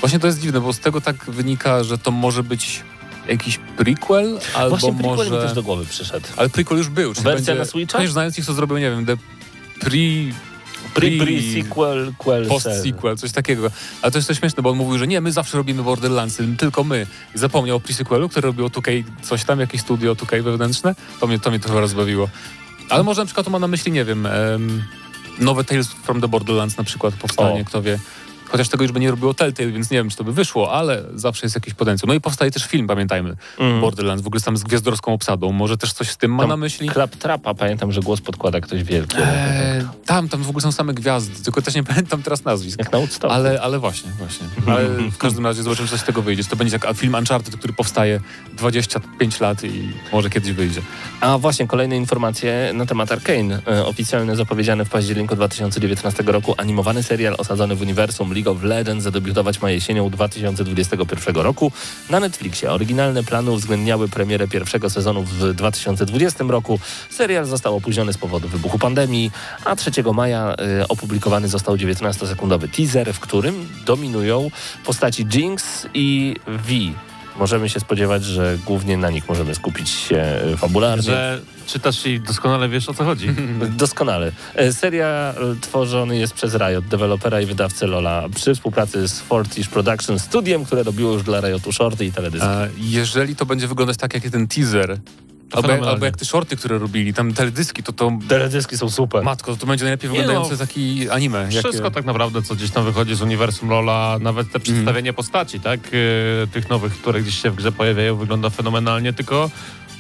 S4: Właśnie to jest dziwne, bo z tego tak wynika, że to może być jakiś prequel, albo
S2: Właśnie prequel
S4: może...
S2: mi też do głowy przyszedł.
S4: Ale prequel już był. Czyli
S2: Wersja
S4: będzie...
S2: na Switcha?
S4: Chociaż znając ich, co zrobił, nie wiem, the pre...
S2: Pre, pre, sequel, quel,
S4: Post-sequel, coś takiego. Ale to jest to śmieszne, bo on mówił, że nie, my zawsze robimy Borderlandsy, tylko my. Zapomniał o pre-sequelu, który robiło 2K, coś tam, jakieś studio 2K wewnętrzne. To mnie, to mnie trochę rozbawiło. Ale może na przykład to ma na myśli, nie wiem, um, nowe Tales from the Borderlands na przykład powstanie,
S2: O.
S4: kto wie. Chociaż tego już by nie robiło Telltale, więc nie wiem, czy to by wyszło, ale zawsze jest jakiś potencjał. No i powstaje też film, pamiętajmy,
S2: Mm.
S4: Borderlands, w ogóle tam z gwiazdorską obsadą. Może też coś z tym ma
S2: Tam
S4: na myśli?
S2: Claptrapa, pamiętam, że głos podkłada ktoś wielki.
S4: Eee, tam, tam w ogóle są same gwiazdy, tylko też nie pamiętam teraz nazwisk.
S2: Jak na Woodstocku.
S4: Ale, ale właśnie, właśnie. Ale w każdym razie zobaczymy, co z tego wyjdzie. To będzie jak film Uncharted, który powstaje 25 lat i może kiedyś wyjdzie.
S2: A właśnie kolejne informacje na temat Arkane. E, Oficjalnie zapowiedziany w październiku 2019 roku animowany serial osadzony w uniwersum League of Legends zadebiutować ma jesienią 2021 roku na Netflixie. Oryginalne plany uwzględniały premierę pierwszego sezonu w 2020 roku. Serial został opóźniony z powodu wybuchu pandemii, a 3 maja e, opublikowany został 19-sekundowy teaser, w którym dominują postaci Jinx i V. Możemy się spodziewać, że głównie na nich możemy skupić się e, fabularnie.
S3: Że czytasz i doskonale wiesz o co chodzi.
S2: Doskonale. E, Serial tworzony jest przez Riot, dewelopera i wydawcę Lola, przy współpracy z Fortish Production, studiem, które robiło już dla Riotu shorty i teledyski.
S4: A jeżeli to będzie wyglądać tak, jak ten teaser, albo, albo jak te shorty, które robili, tam teledyski, to to...
S2: Teledyski są super.
S4: Matko, to będzie najlepiej
S3: Nie
S4: wyglądający
S3: no,
S4: taki anime. jakie-
S3: Wszystko tak naprawdę, co gdzieś tam wychodzi z uniwersum Lola, nawet te przedstawienie postaci, tak? e, Tych nowych, które gdzieś się w grze pojawiają, wygląda fenomenalnie, tylko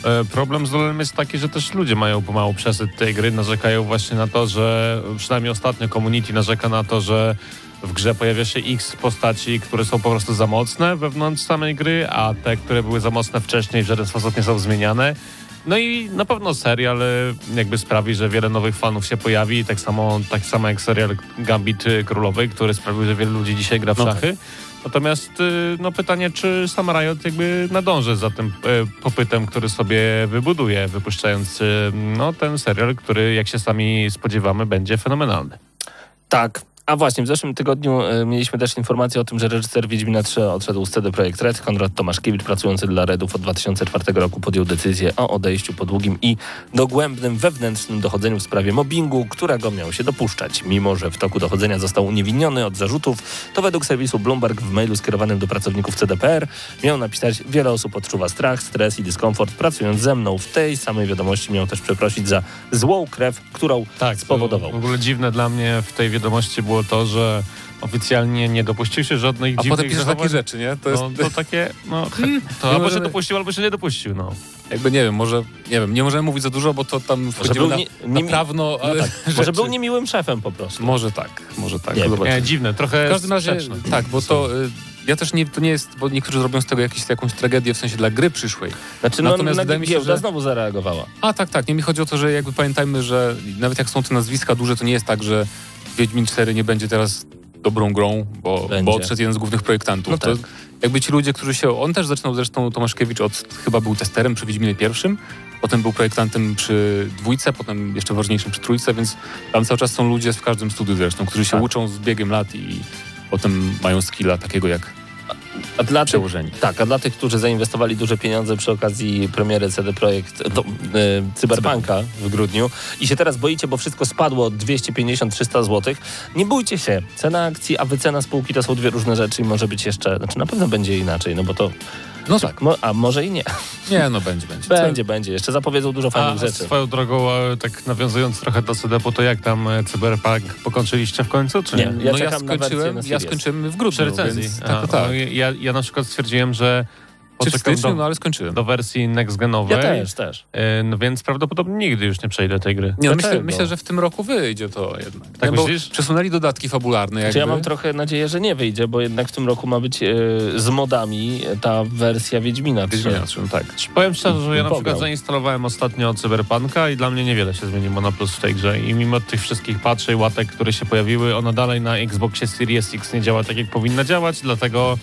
S3: e, problem z Lolem jest taki, że też ludzie mają pomału przesyt tej gry, narzekają właśnie na to, że przynajmniej ostatnio community narzeka na to, że w grze pojawia się x postaci, które są po prostu za mocne wewnątrz samej gry, a te, które były za mocne wcześniej w żaden sposób nie są zmieniane. No i na pewno serial e, jakby sprawi, że wiele nowych fanów się pojawi, tak samo, tak samo jak serial Gambit e, Królowej, który sprawił, że wielu ludzi dzisiaj gra w
S4: No
S3: szachy. Natomiast y, no pytanie, czy sam Riot jakby nadąży za tym e, popytem, który sobie wybuduje, wypuszczając no, ten serial, który jak się sami spodziewamy będzie fenomenalny.
S2: Tak. A właśnie, w zeszłym tygodniu e, mieliśmy też informację o tym, że reżyser Wiedźmina 3 odszedł z CD Projekt Red. Konrad Tomaszkiewicz, pracujący dla Redów od 2004 roku, podjął decyzję o odejściu po długim i dogłębnym wewnętrznym dochodzeniu w sprawie mobbingu, którego miał się dopuszczać. Mimo, że w toku dochodzenia został uniewinniony od zarzutów, to według serwisu Bloomberg w mailu skierowanym do pracowników CDPR miał napisać, wiele osób odczuwa strach, stres i dyskomfort pracując ze mną. W tej samej wiadomości miał też przeprosić za złą krew, którą spowodował.
S3: W ogóle dziwne dla mnie w tej wiadomości było to, że oficjalnie nie dopuścił się żadnych
S4: A potem piszesz takie rzeczy, nie? To jest...
S3: No, to takie, no, to albo się dopuścił, albo się nie dopuścił, no.
S4: Jakby nie wiem, może nie wiem, nie możemy mówić za dużo, bo to tam wchodzimy na,
S2: nie-
S4: na prawno,
S2: Tak. Może był niemiłym szefem po prostu.
S4: Może tak, może tak.
S2: Nie.
S3: Nie, dziwne, trochę
S4: W każdym razie,
S3: sprzeczne.
S4: tak, bo to y, ja też nie, to nie jest, bo niektórzy zrobią z tego jakiś, jakąś tragedię w sensie dla gry przyszłej.
S2: Znaczy, no,
S4: Natomiast
S2: na
S4: wydaje mi się, że-
S2: znowu zareagowała.
S4: A tak, tak, nie mi chodzi o to, że jakby pamiętajmy, że nawet jak są te nazwiska duże, to nie jest tak, że Wiedźmin 4 nie będzie teraz dobrą grą, bo,
S2: Będzie.
S4: bo odszedł jeden z głównych projektantów.
S2: No
S4: to
S2: tak.
S4: jakby ci ludzie, którzy się... On też zaczynał zresztą, Tomaszkiewicz, od chyba był testerem przy Wiedźminie pierwszym, potem był projektantem przy dwójce, potem jeszcze ważniejszym przy trójce, więc tam cały czas są ludzie w każdym studiu zresztą, którzy się
S2: Tak.
S4: uczą z biegiem lat i potem mają skilla takiego jak
S2: A dla tych,
S4: przełożeni.
S2: tak, a dla tych, którzy zainwestowali duże pieniądze przy okazji premiery CD Projekt to, e, Cyberpunka w grudniu i się teraz boicie, bo wszystko spadło od 250-300 zł, nie bójcie się. Cena akcji, a wycena spółki to są dwie różne rzeczy i może być jeszcze, znaczy na pewno będzie inaczej, no bo to
S4: No tak.
S2: Mo, a może i nie.
S4: Nie, no będzie, będzie.
S2: Będzie, będzie. Jeszcze zapowiedzą dużo
S3: A
S2: fajnych rzeczy.
S3: swoją drogą, e, tak nawiązując trochę do Sedepu, to jak tam e, Cyberpunk pokończyliście w końcu, czy nie?
S2: Nie. Ja
S4: no ja skończyłem,
S2: na
S4: ja skończyłem w
S3: Przy
S4: grudniu,
S3: recenzji.
S4: więc
S3: A,
S4: tak, to tak.
S3: no, ja, ja na przykład stwierdziłem, że
S4: Czy w styczniu,
S3: do,
S4: no ale skończyłem.
S3: do wersji next-genowej,
S2: Ja też, też.
S3: e, no więc prawdopodobnie nigdy już nie przejdę tej gry.
S4: Nie, no myślę, myślę, że w tym roku wyjdzie to jednak.
S3: Tak
S4: Nie, bo
S3: myślisz?
S4: Przesunęli dodatki fabularne jakby.
S2: Czy ja mam trochę nadzieję, że nie wyjdzie, bo jednak w tym roku ma być e, z modami ta wersja Wiedźmina 3.
S4: Wiedźmina, no tak.
S3: Powiem szczerze, że ja na przykład zainstalowałem ostatnio Cyberpunka i dla mnie niewiele się zmieniło na plus w tej grze. I mimo tych wszystkich patchy i łatek, które się pojawiły, ona dalej na Xboxie Series X nie działa tak, jak powinna działać, dlatego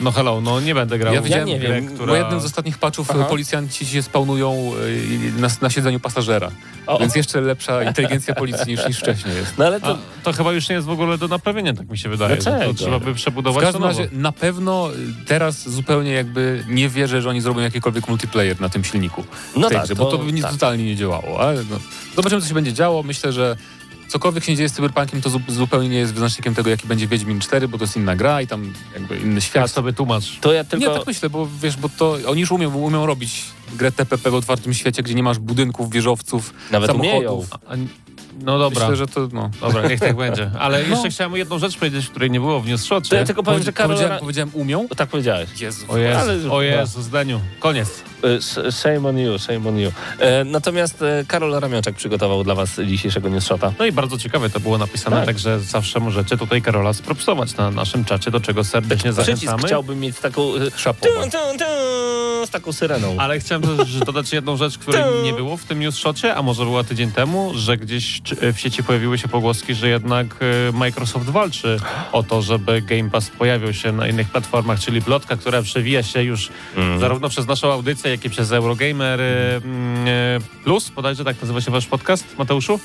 S3: no hello, no nie będę grał
S4: Ja
S3: w
S4: widziałem
S2: nie
S3: grę,
S2: wiem,
S3: która...
S4: Bo jednym z ostatnich patchów
S2: Aha.
S4: policjanci się spawnują y, na, na siedzeniu pasażera.
S2: O.
S4: Więc jeszcze lepsza inteligencja policji niż, niż wcześniej jest.
S2: No ale
S3: A,
S2: to...
S3: to chyba już nie jest w ogóle do naprawienia, tak mi się wydaje. że
S2: Dlaczego?
S3: To trzeba by
S4: W
S3: przebudować
S4: każdym
S3: to nowo.
S4: razie na pewno y, teraz zupełnie jakby nie wierzę, że oni zrobią jakikolwiek multiplayer na tym silniku.
S2: No tak,
S4: grze,
S2: bo-
S4: to by nic
S2: tak.
S4: totalnie nie działało. Ale no, zobaczymy, co się będzie działo. Myślę, że cokolwiek się dzieje z Cyberpunkiem, to zu zupełnie nie jest wyznacznikiem tego, jaki będzie Wiedźmin 4, bo to jest inna gra i tam jakby inny
S3: Ja
S4: świat.
S3: sobie tłumacz.
S2: To ja tylko...
S4: Nie, tak myślę, bo wiesz, bo to oni już umią, umią robić grę TPP w otwartym świecie, gdzie nie masz budynków, wieżowców,
S2: Nawet umieją.
S4: samochodów.
S3: A, no dobra.
S4: Myślę, że to no.
S3: Dobra, niech tak będzie. Ale
S4: No.
S3: jeszcze chciałem jedną rzecz powiedzieć, której nie było w
S2: To
S3: Newsshocie.
S2: ja tylko powiem, że Karol...
S4: powiedziałem, powiedziałem umią?
S2: Tak powiedziałeś.
S4: Jezu.
S3: O Jezu,
S2: Ale-
S3: o Jezu, zdaniu. Koniec.
S2: E, sh- Shame on you, shame on you. E, natomiast e, Karol Ramioczek przygotował dla was dzisiejszego newsshota.
S3: No i bardzo ciekawe to było napisane,
S2: Tak.
S3: także zawsze możecie tutaj Karola spropsować na naszym czacie, do czego serdecznie
S2: Przycisk
S3: zachęcamy.
S2: chciałbym mieć taką... Tun, tun, tun, z taką syreną.
S3: Ale chciałem też dodać jedną rzecz, której nie było w tym newsshocie, a może była tydzień temu, że gdzieś w sieci pojawiły się pogłoski, że jednak Microsoft walczy o to, żeby Game Pass pojawił się na innych platformach, czyli plotka, która przewija się już
S2: Mm.
S3: zarówno przez naszą audycję, jak i przez Eurogamer mm, e, Plus, bodajże tak nazywa się wasz podcast, Mateuszu?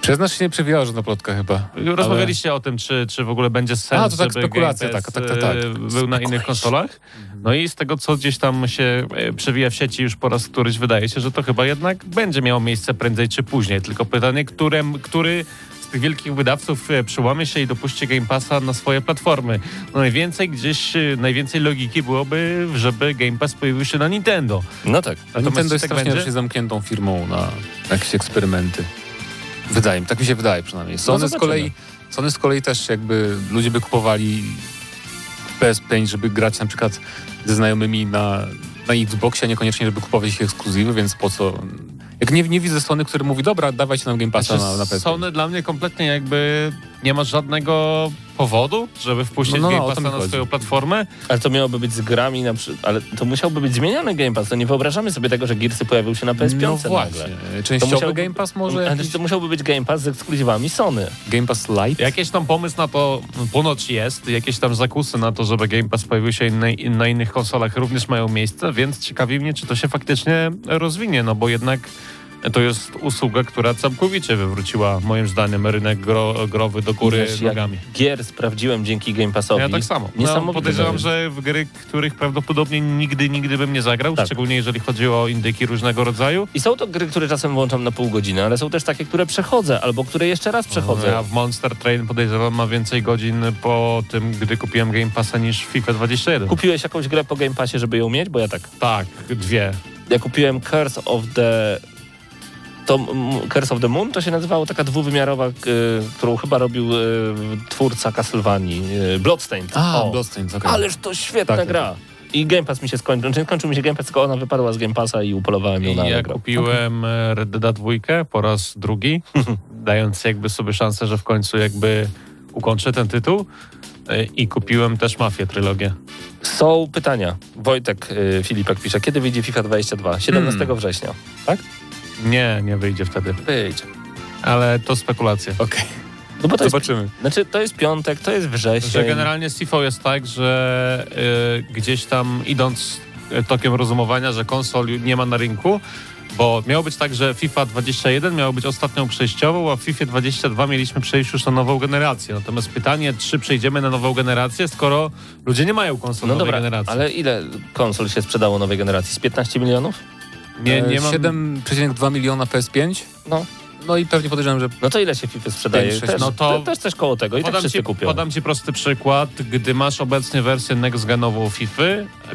S4: Przez się nie przewijała żadna plotka chyba.
S3: Rozmawialiście o tym, czy, czy w ogóle będzie sens,
S4: A, to tak
S3: żeby Game Pass,
S4: tak, tak, tak, tak.
S3: e, był na innych konsolach. No i z tego, co gdzieś tam się przewija w sieci już po raz któryś, wydaje się, że to chyba jednak będzie miało miejsce prędzej czy później. Tylko pytanie, którym, który tych wielkich wydawców e, przyłamie się i dopuści Game Passa na swoje platformy. No najwięcej gdzieś, e, najwięcej logiki byłoby, żeby Game Pass pojawił się na Nintendo.
S2: No tak.
S4: A Nintendo jest
S3: tak
S4: strasznie
S3: będzie?
S4: zamkniętą firmą na jakieś eksperymenty. Wydaje mi, tak mi się wydaje przynajmniej. Sony z
S2: zobaczymy.
S4: kolei, Sony z kolei też jakby ludzie by kupowali PS5, żeby grać na przykład ze znajomymi na, na Xboxie, a niekoniecznie, żeby kupować ich ekskluzywy, więc po co... Jak nie, nie widzę Sony, który mówi, dobra, dawajcie nam Game Passa
S3: Znaczy,
S4: na, na PS5.
S3: Sony dla mnie kompletnie jakby nie ma żadnego powodu, żeby wpuścić
S4: No, no, no,
S3: Game Passa na
S4: chodzi.
S3: swoją platformę.
S2: Ale to miałoby być z grami na przy... Ale to musiałby być zmieniony Game Pass. To nie wyobrażamy sobie tego, że Gearsy pojawił się na PS5
S4: No
S2: nagle.
S4: właśnie. Częściowy
S2: musiałby-
S4: Game Pass może?
S2: Ale
S4: Jakiś
S2: to musiałby być Game Pass z ekskluzywami Sony.
S4: Game Pass Lite?
S3: Jakiś tam pomysł na to ponoć jest, jakieś tam zakusy na to, żeby Game Pass pojawił się innej, na innych konsolach również mają miejsce, więc ciekawi mnie, czy to się faktycznie rozwinie, no bo jednak to jest usługa, która całkowicie wywróciła moim zdaniem rynek gro, growy do góry
S2: Wiesz,
S3: nogami.
S2: Gier sprawdziłem dzięki Game Passowi.
S3: Ja tak samo. No, podejrzewam, że w gry, których prawdopodobnie nigdy, nigdy bym nie zagrał,
S2: Tak.
S3: szczególnie jeżeli chodzi o indyki różnego rodzaju.
S2: I są to gry, które czasem włączam na pół godziny, ale są też takie, które przechodzę, albo które jeszcze raz przechodzę.
S3: Ja w Monster Train podejrzewam ma więcej godzin po tym, gdy kupiłem Game Passa niż FIFA 21.
S2: Kupiłeś jakąś grę po Game Passie, żeby ją mieć? Bo ja tak.
S3: Tak, dwie.
S2: Ja kupiłem Curse of the... To Curse of the Moon to się nazywało taka dwuwymiarowa, y, którą chyba robił y, twórca Castlevanii, y, Bloodstained.
S4: A,
S2: O.
S4: Bloodstained, okej.
S2: Ależ to świetna
S4: Tak, tak,
S2: gra. I Game Pass mi się skończył. Znaczy, nie skończył mi się Game Pass, tylko ona wypadła z Game Passa i upolowałem ją
S3: I
S2: na
S3: ja
S2: Allegro.
S3: kupiłem e, Red Dead 2 po raz drugi, dając jakby sobie szansę, że w końcu jakby ukończę ten tytuł. E, I kupiłem też Mafię trylogię.
S2: Są pytania. Wojtek y, Filipek pisze, kiedy wyjdzie FIFA 22? 17
S3: Hmm.
S2: września.
S3: Nie, nie wyjdzie wtedy.
S2: Wyjdzie.
S3: Ale to spekulacje.
S4: Okej,
S2: No bo to jest,
S4: zobaczymy.
S2: znaczy, to jest piątek, to jest wrzesień.
S3: Że generalnie z jest tak, że y, gdzieś tam idąc y, tokiem rozumowania, że konsol nie ma na rynku, bo miało być tak, że FIFA 21 miało być ostatnią przejściową, a w FIFA 22 mieliśmy przejść już na nową generację. Natomiast pytanie, czy przejdziemy na nową generację, skoro ludzie nie mają konsol
S2: No
S3: nowej
S2: dobra,
S3: generacji.
S2: ale ile konsol się sprzedało nowej generacji? Z 15 milionów?
S3: Nie, nie mam...
S4: 7,2 miliona PS5,
S2: No.
S4: no i pewnie podejrzewam, że
S2: No to ile się FIFA sprzedaje? Też,
S3: No to-
S2: też coś koło tego i tak
S3: Podam
S2: wszyscy
S3: ci,
S2: kupią.
S3: podam ci prosty przykład. Gdy masz obecnie wersję next-genową FIFA,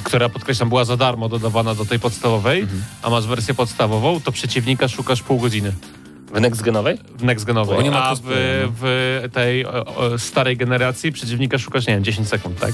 S3: która podkreślam była za darmo dodawana do tej podstawowej,
S2: Mhm.
S3: a masz wersję podstawową, to przeciwnika szukasz pół godziny
S2: W Next Genowej?
S3: w next-genowej.
S4: Ma
S3: A w,
S4: no.
S3: w tej o, o, starej generacji przeciwnika szukasz, nie wiem, 10 sekund, tak?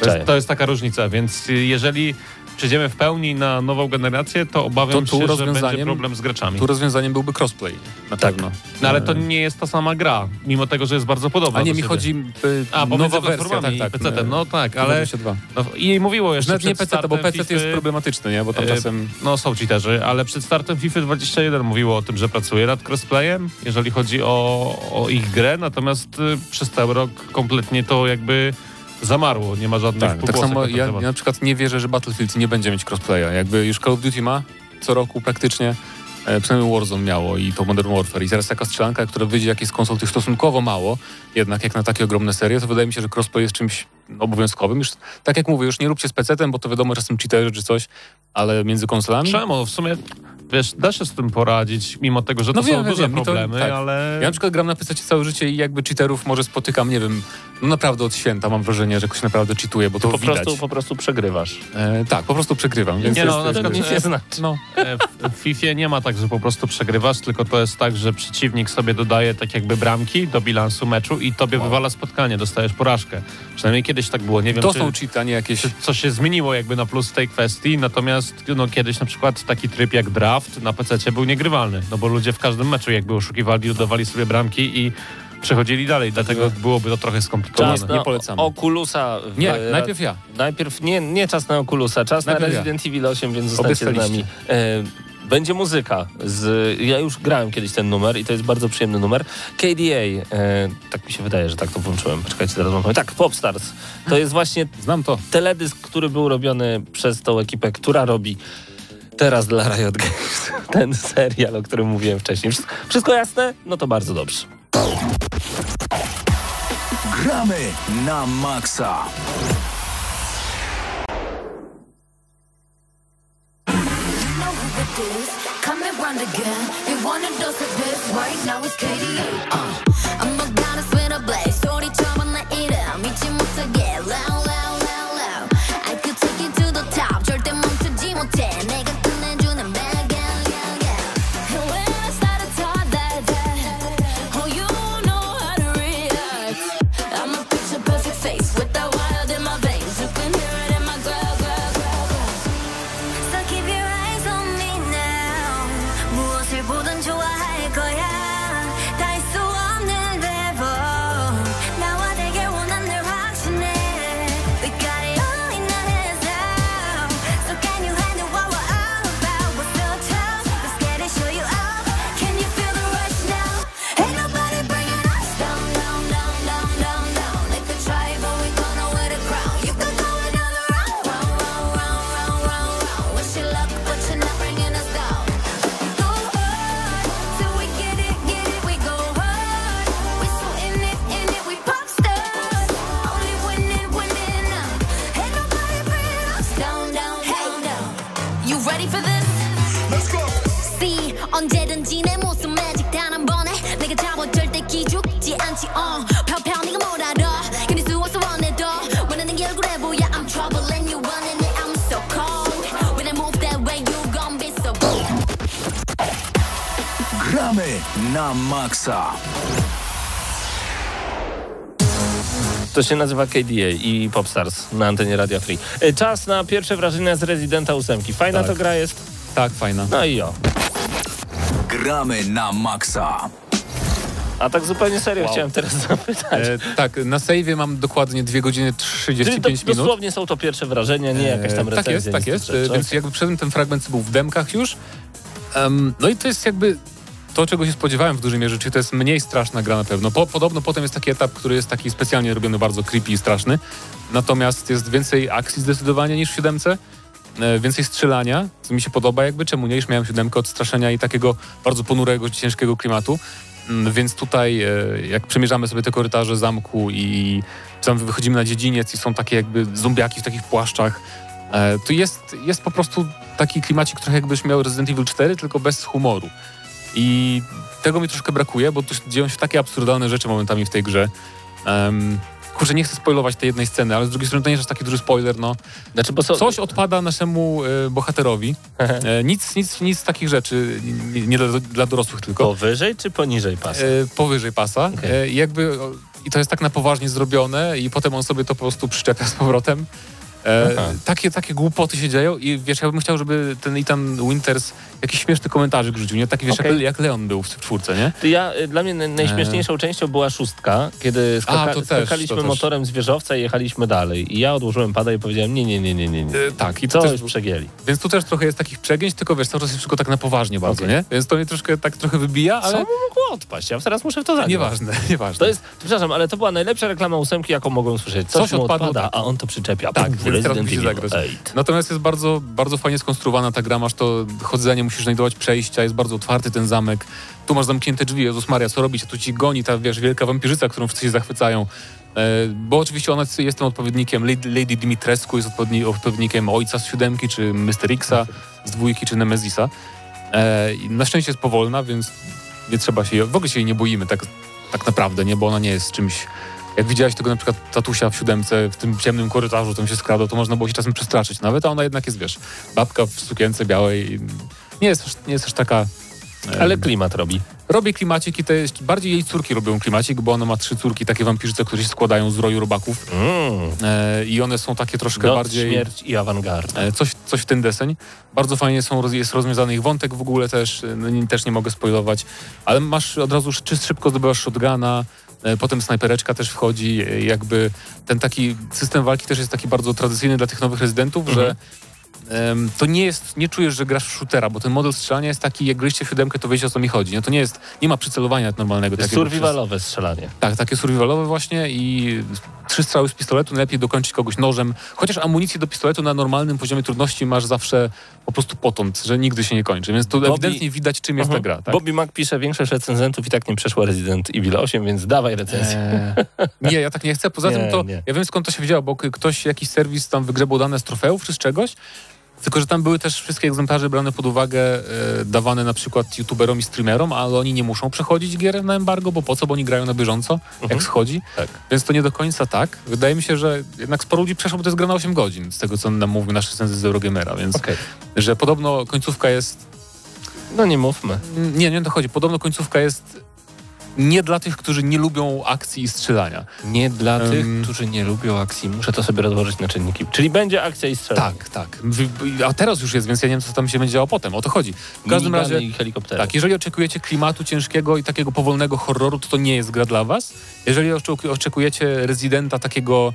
S3: To jest, to jest taka różnica, więc jeżeli przejdziemy w pełni na nową generację, to obawiam
S4: To
S3: się, że będzie problem z graczami.
S4: tu rozwiązaniem byłby crossplay. Na
S2: Tak.
S4: pewno.
S3: No ale to nie jest ta sama gra, mimo tego, że jest bardzo podobna
S4: A nie, mi
S3: siebie.
S4: chodzi y,
S3: A,
S4: nowa wersja, tak, tak.
S3: PC-tem, no tak, ale
S4: 22.
S3: no, i mówiło jeszcze
S4: Nawet nie PC, bo PC jest
S3: FIFA,
S4: problematyczny, nie? Bo tam
S3: e,
S4: czasem...
S3: No są cheaterzy, ale przed startem FIFA 21 mówiło o tym, że pracuje nad crossplayem, jeżeli chodzi o, o ich grę, natomiast y, przez cały rok kompletnie to jakby zamarło, nie ma żadnych
S4: Tak, tak samo ja, ja na przykład nie wierzę, że Battlefield nie będzie mieć crossplaya. Jakby już Call of Duty ma co roku praktycznie, e, przynajmniej Warzone miało i to Modern Warfare. I teraz taka strzelanka, która wyjdzie jakieś z konsol tych stosunkowo mało, jednak jak na takie ogromne serie, to wydaje mi się, że crossplay jest czymś obowiązkowym. Już, tak jak mówię, już nie róbcie z PC-tem, bo to wiadomo, że są cheaterzy czy coś, ale między konsolami...
S3: Czemu? W sumie, wiesz, da się z tym poradzić, mimo tego, że to
S4: No wiem,
S3: są
S4: wiem,
S3: duże
S4: wiem, mi to-
S3: problemy,
S4: tak.
S3: ale...
S4: Ja na przykład gram na PC całe życie i jakby cheaterów może spotykam, nie wiem, no naprawdę od święta mam wrażenie, że ktoś naprawdę cheatuje, bo to
S2: Po
S4: widać.
S2: prostu, po prostu przegrywasz.
S4: E, tak, po prostu przegrywam. Więc
S3: Nie no, na przykład-
S2: nic nie znaczy.
S4: no,
S3: E, W w FIFA nie ma tak, że po prostu przegrywasz, tylko to jest tak, że przeciwnik sobie dodaje tak jakby bramki do bilansu meczu i tobie wywala spotkanie, dostajesz porażkę. Przynajmniej kiedyś tak było, nie wiem
S4: to
S3: czy,
S4: są cheaty, a nie jakieś...
S3: czy co się zmieniło jakby na plus w tej kwestii, natomiast no, kiedyś na przykład taki tryb jak draft na PC był niegrywalny, no bo ludzie w każdym meczu jakby oszukiwali, dodawali sobie bramki i przechodzili dalej, dlatego byłoby to trochę skomplikowane.
S2: Czas
S4: nie
S2: na
S4: polecamy.
S2: Oculusa. w-
S4: Nie, najpierw ja.
S2: Najpierw nie, nie czas na Oculusa, czas na
S4: Najpierw ja.
S2: Resident Evil 8, więc zostańcie z nami. E, będzie muzyka. Z, ja już grałem kiedyś ten numer i to jest bardzo przyjemny numer. KDA, e, tak mi się wydaje, że tak to włączyłem. Czekajcie, zaraz wam powiem. Tak, Popstars. To jest właśnie
S4: Znam to.
S2: teledysk, który był robiony przez tą ekipę, która robi teraz dla Riot Games ten serial, o którym mówiłem wcześniej. Wszystko, wszystko jasne? No to bardzo dobrze.
S1: Gramy na maksa.
S5: this? Come and run again. You wanna dose of this? Right now it's KDA. Uh. To
S2: się nazywa KDA i Popstars na antenie Radia Free. E, Czas na pierwsze wrażenia z Residenta 8. Fajna
S4: Tak.
S2: to gra jest.
S4: Tak, fajna.
S2: No i o.
S1: Gramy na maksa.
S2: A tak zupełnie serio
S4: Wow.
S2: chciałem teraz zapytać.
S4: E, tak, na save'ie mam dokładnie 2 godziny
S2: Czyli
S4: 35
S2: to,
S4: minut.
S2: dosłownie są to pierwsze wrażenia, nie jakaś tam
S4: E,
S2: recenzja.
S4: Tak jest, tak jest.
S2: z tych
S4: E,
S2: rzeczy.
S4: Więc jakby przedtem ten fragment był w demkach już. Em, no i to jest jakby to, czego się spodziewałem w dużej mierze, czyli to jest mniej straszna gra na pewno. Po, podobno potem jest taki etap, który jest taki specjalnie robiony bardzo creepy i straszny. Natomiast jest więcej akcji zdecydowanie niż w siódemce. E, Więcej strzelania, co mi się podoba jakby, czemu nie, już miałem siódemkę od straszenia i takiego bardzo ponurego, ciężkiego klimatu. Mm, Więc tutaj, e, jak przemierzamy sobie te korytarze zamku i tam wychodzimy na dziedziniec i są takie jakby zombiaki w takich płaszczach, e, to jest, jest po prostu taki klimacik trochę jakbyś miał Resident Evil 4, tylko bez humoru. I tego mi troszkę brakuje, bo tu dzieją się takie absurdalne rzeczy momentami w tej grze. Um, kurczę, nie chcę spoilować tej jednej sceny, ale z drugiej strony to nie jest aż taki duży spoiler, no.
S2: Znaczy, so...
S4: Coś odpada naszemu e, bohaterowi. E, nic, nic, nic z takich rzeczy, nie, dla, dla dorosłych tylko.
S2: Powyżej czy poniżej pasa?
S4: E, powyżej pasa. E, jakby, I to jest tak na poważnie zrobione i potem on sobie to po prostu przyczepia z powrotem. E, takie, takie głupoty się dzieją i wiesz, ja bym chciał, żeby ten Ethan Winters jakiś śmieszny komentarzyk rzucił, nie? Taki wiesz,
S2: Okej.
S4: jak, jak Leon był w czwórce, nie?
S2: To ja, y, dla mnie naj- najśmieszniejszą częścią była szóstka, kiedy skaka-
S4: A, to też,
S2: skakaliśmy
S4: to też.
S2: motorem z wieżowca i jechaliśmy dalej. I ja odłożyłem pada i powiedziałem, nie, nie, nie, nie, nie. nie.
S4: E, tak, i
S2: Co
S4: to też,
S2: przegięli.
S4: więc tu też trochę jest takich przegięć, tylko wiesz, cały czas jest wszystko tak na poważnie bardzo,
S2: Okej.
S4: nie? Więc to mnie troszkę tak trochę wybija,
S2: Co
S4: ale
S2: mu mogło odpaść? Ja teraz muszę w to zagrać.
S4: nieważne, nieważne.
S2: To jest, przepraszam, ale to była najlepsza reklama ósemki, jaką mogłem słyszeć. Coś,
S4: Coś
S2: mu
S4: odpadło,
S2: odpada,
S4: tak.
S2: a on to przyczepia.
S4: Tak,
S2: Pum,
S4: więc teraz
S2: Resident
S4: musi
S2: Evil
S4: zagrać.
S2: 8.
S4: Natomiast jest bardzo, bardzo fajnie skonstruowana ta gra, masz to chodzenie, musisz znajdować przejścia, jest bardzo otwarty ten zamek. Tu masz zamknięte drzwi, Jezus Maria, co robić? A tu ci goni ta, wiesz, wielka wampirzyca, którą wszyscy się zachwycają. E, bo oczywiście ona jest tym odpowiednikiem, Lady, Dimitrescu jest odpowiedni, odpowiednikiem ojca z siódemki, czy Mr. Xa z dwójki, czy Nemezisa. E, na szczęście jest powolna, więc nie trzeba się w ogóle się jej nie boimy tak, tak naprawdę, nie? Bo ona nie jest czymś... Jak widziałeś tego na przykład tatusia w siódemce, w tym ciemnym korytarzu, tam się skradał, to można było się czasem przestraszyć nawet, a ona jednak jest, wiesz, babka w sukience białej. Nie jest, nie jest aż taka...
S2: Ale klimat robi.
S4: Robi klimacik i jest, bardziej jej córki robią klimacik, bo ona ma trzy córki, takie wampirzyce, które się składają z roju robaków
S2: Mm.
S4: e, i one są takie troszkę
S2: Noc,
S4: bardziej...
S2: śmierć i awangarda.
S4: E, Coś, coś w ten deseń. Bardzo fajnie są, jest rozwiązany ich wątek w ogóle też, e, no, nie, też nie mogę spoilować, ale masz od razu szy- szybko zdobywasz shotguna, potem snajpereczka też wchodzi, e, jakby ten taki system walki też jest taki bardzo tradycyjny dla tych nowych rezydentów, że em, to nie jest, nie czujesz, że grasz w shootera, bo ten model strzelania jest taki, jak gryźcie w siódemkę, to wiecie o co mi chodzi. Nie? To nie jest, nie ma przycelowania normalnego.
S2: To jest survivalowe strzelanie.
S4: tak, takie survivalowe właśnie i trzy strzały z pistoletu, najlepiej dokończyć kogoś nożem. Chociaż amunicję do pistoletu na normalnym poziomie trudności masz zawsze po prostu potąd, że nigdy się nie kończy. Więc tu
S2: Bobby-
S4: ewidentnie widać, czym jest ta gra. Tak?
S2: Bobby Mac pisze, większość recenzentów i tak nie przeszła Resident Evil 8, więc dawaj recenzję.
S4: Eee, nie, ja tak nie chcę. Poza
S2: Nie,
S4: tym to,
S2: nie.
S4: ja wiem skąd to się wzięło, bo ktoś, jakiś serwis tam wygrzebał dane z trofeów czy z czegoś, tylko, że tam były też wszystkie egzemplarze brane pod uwagę, e, dawane na przykład youtuberom i streamerom, ale oni nie muszą przechodzić gier na embargo, bo po co, bo oni grają na bieżąco, jak schodzi.
S2: Tak.
S4: Więc to nie do końca tak. Wydaje mi się, że jednak sporo ludzi przeszło, bo to jest gra na 8 godzin, z tego co nam mówił nasz recenzent z Eurogamera, więc
S2: Okej.
S4: że podobno końcówka jest...
S2: No nie mówmy.
S4: Nie, nie o to chodzi. Podobno końcówka jest nie dla tych, którzy nie lubią akcji i strzelania.
S2: Nie dla
S4: Em.
S2: tych, którzy nie lubią akcji. Muszę to sobie rozłożyć na czynniki. Czyli będzie akcja i strzelanie.
S4: Tak, tak. A teraz już jest, więc ja nie wiem, co tam się będzie działo potem. O to chodzi. W każdym
S2: Minigany
S4: razie...
S2: i helikoptery.
S4: Tak, jeżeli oczekujecie klimatu ciężkiego i takiego powolnego horroru, to to nie jest gra dla was. Jeżeli oczeku- oczekujecie rezydenta takiego...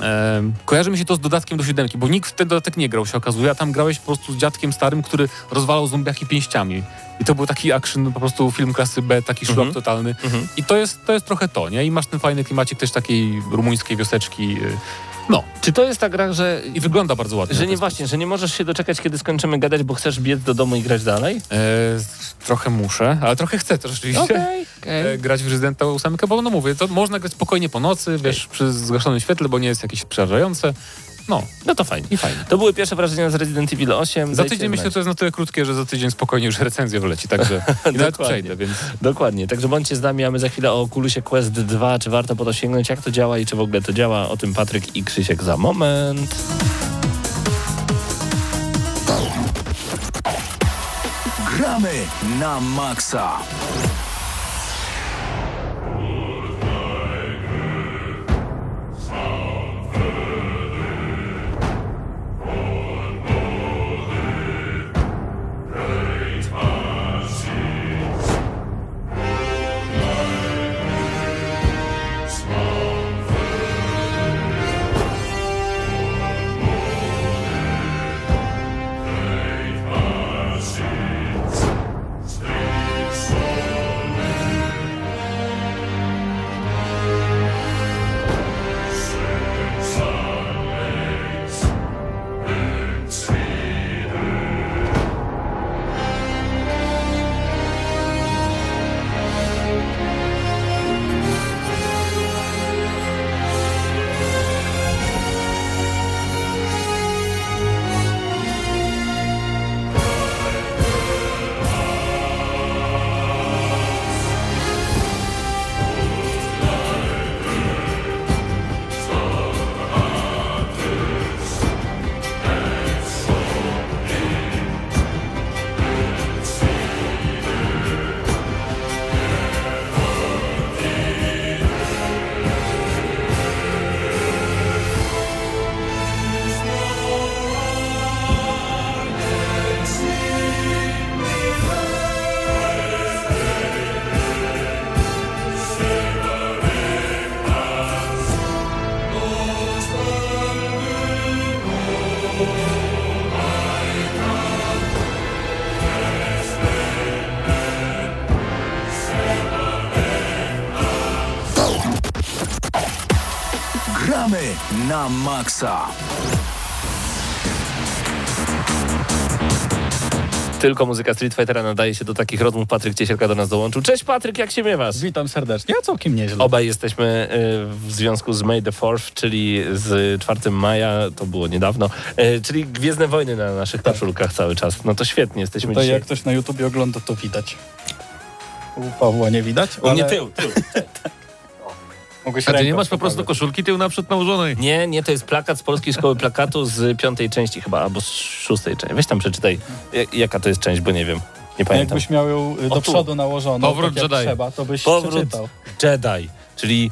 S4: em, kojarzy mi się to z dodatkiem do siódemki, bo nikt w ten dodatek nie grał, się okazuje, a tam grałeś po prostu z dziadkiem starym, który rozwalał zombiaki pięściami. I to był taki action, po prostu film klasy B, taki szlok
S2: Mhm.
S4: totalny.
S2: Mhm.
S4: I to jest, to jest trochę to, nie? I masz ten fajny klimacik też takiej rumuńskiej wioseczki. No,
S2: Czy to jest ta gra, że,
S4: i wygląda bardzo ładnie.
S2: że nie właśnie, że nie możesz się doczekać, kiedy skończymy gadać, bo chcesz biec do domu i grać dalej?
S4: E, trochę muszę, ale trochę chcę też oczywiście.
S2: Okej, okej.
S4: e, grać w Residenta 8, bo no mówię, to można grać spokojnie po nocy, wiesz, przy zgaszonym świetle, bo nie jest jakieś przerażające. No,
S2: No to fajnie.
S4: i fajnie.
S2: To były pierwsze wrażenia z Resident Evil 8.
S4: Za tydzień myślę,
S2: znać.
S4: to jest na tyle krótkie, że za tydzień spokojnie już recenzja wyleci, także i nawet
S2: Dokładnie.
S4: przejdę, więc
S2: Dokładnie, także bądźcie z nami, a my za chwilę o Oculusie Quest 2, czy warto po to sięgnąć, jak to działa i czy w ogóle to działa, o tym Patryk i Krzysiek za moment.
S1: Gramy na maksa. Na maksa.
S2: Tylko muzyka Street Fightera nadaje się do takich rozmów. Patryk Ciesielka do nas dołączył. Cześć Patryk, jak się miewasz?
S6: Witam serdecznie, a całkiem nieźle.
S2: Obaj jesteśmy y, w związku z May the 4th, czyli z 4 maja, to było niedawno, y, czyli Gwiezdne Wojny na naszych koszulkach cały czas. No to świetnie, jesteśmy
S6: Tutaj
S2: dzisiaj.
S6: jak ktoś na YouTubie ogląda, to widać. U Pawła nie widać,
S2: U mnie
S6: ale
S2: tył, tył.
S6: mogę się
S3: A ty nie masz po prostu
S6: pokazać.
S3: koszulki tył naprzód nałożonej?
S2: Nie, nie, to jest plakat z Polskiej Szkoły Plakatu z piątej części chyba, albo z szóstej części. Weź tam przeczytaj, jak- jaka to jest część, bo nie wiem. Nie pamiętam.
S6: Jakbyś miał ją
S2: O,
S6: do
S2: tu.
S6: przodu nałożoną,
S3: Powrót
S6: tak jak
S3: Jedi.
S6: trzeba, to byś
S2: Powrót
S6: przeczytał.
S2: Jedi, czyli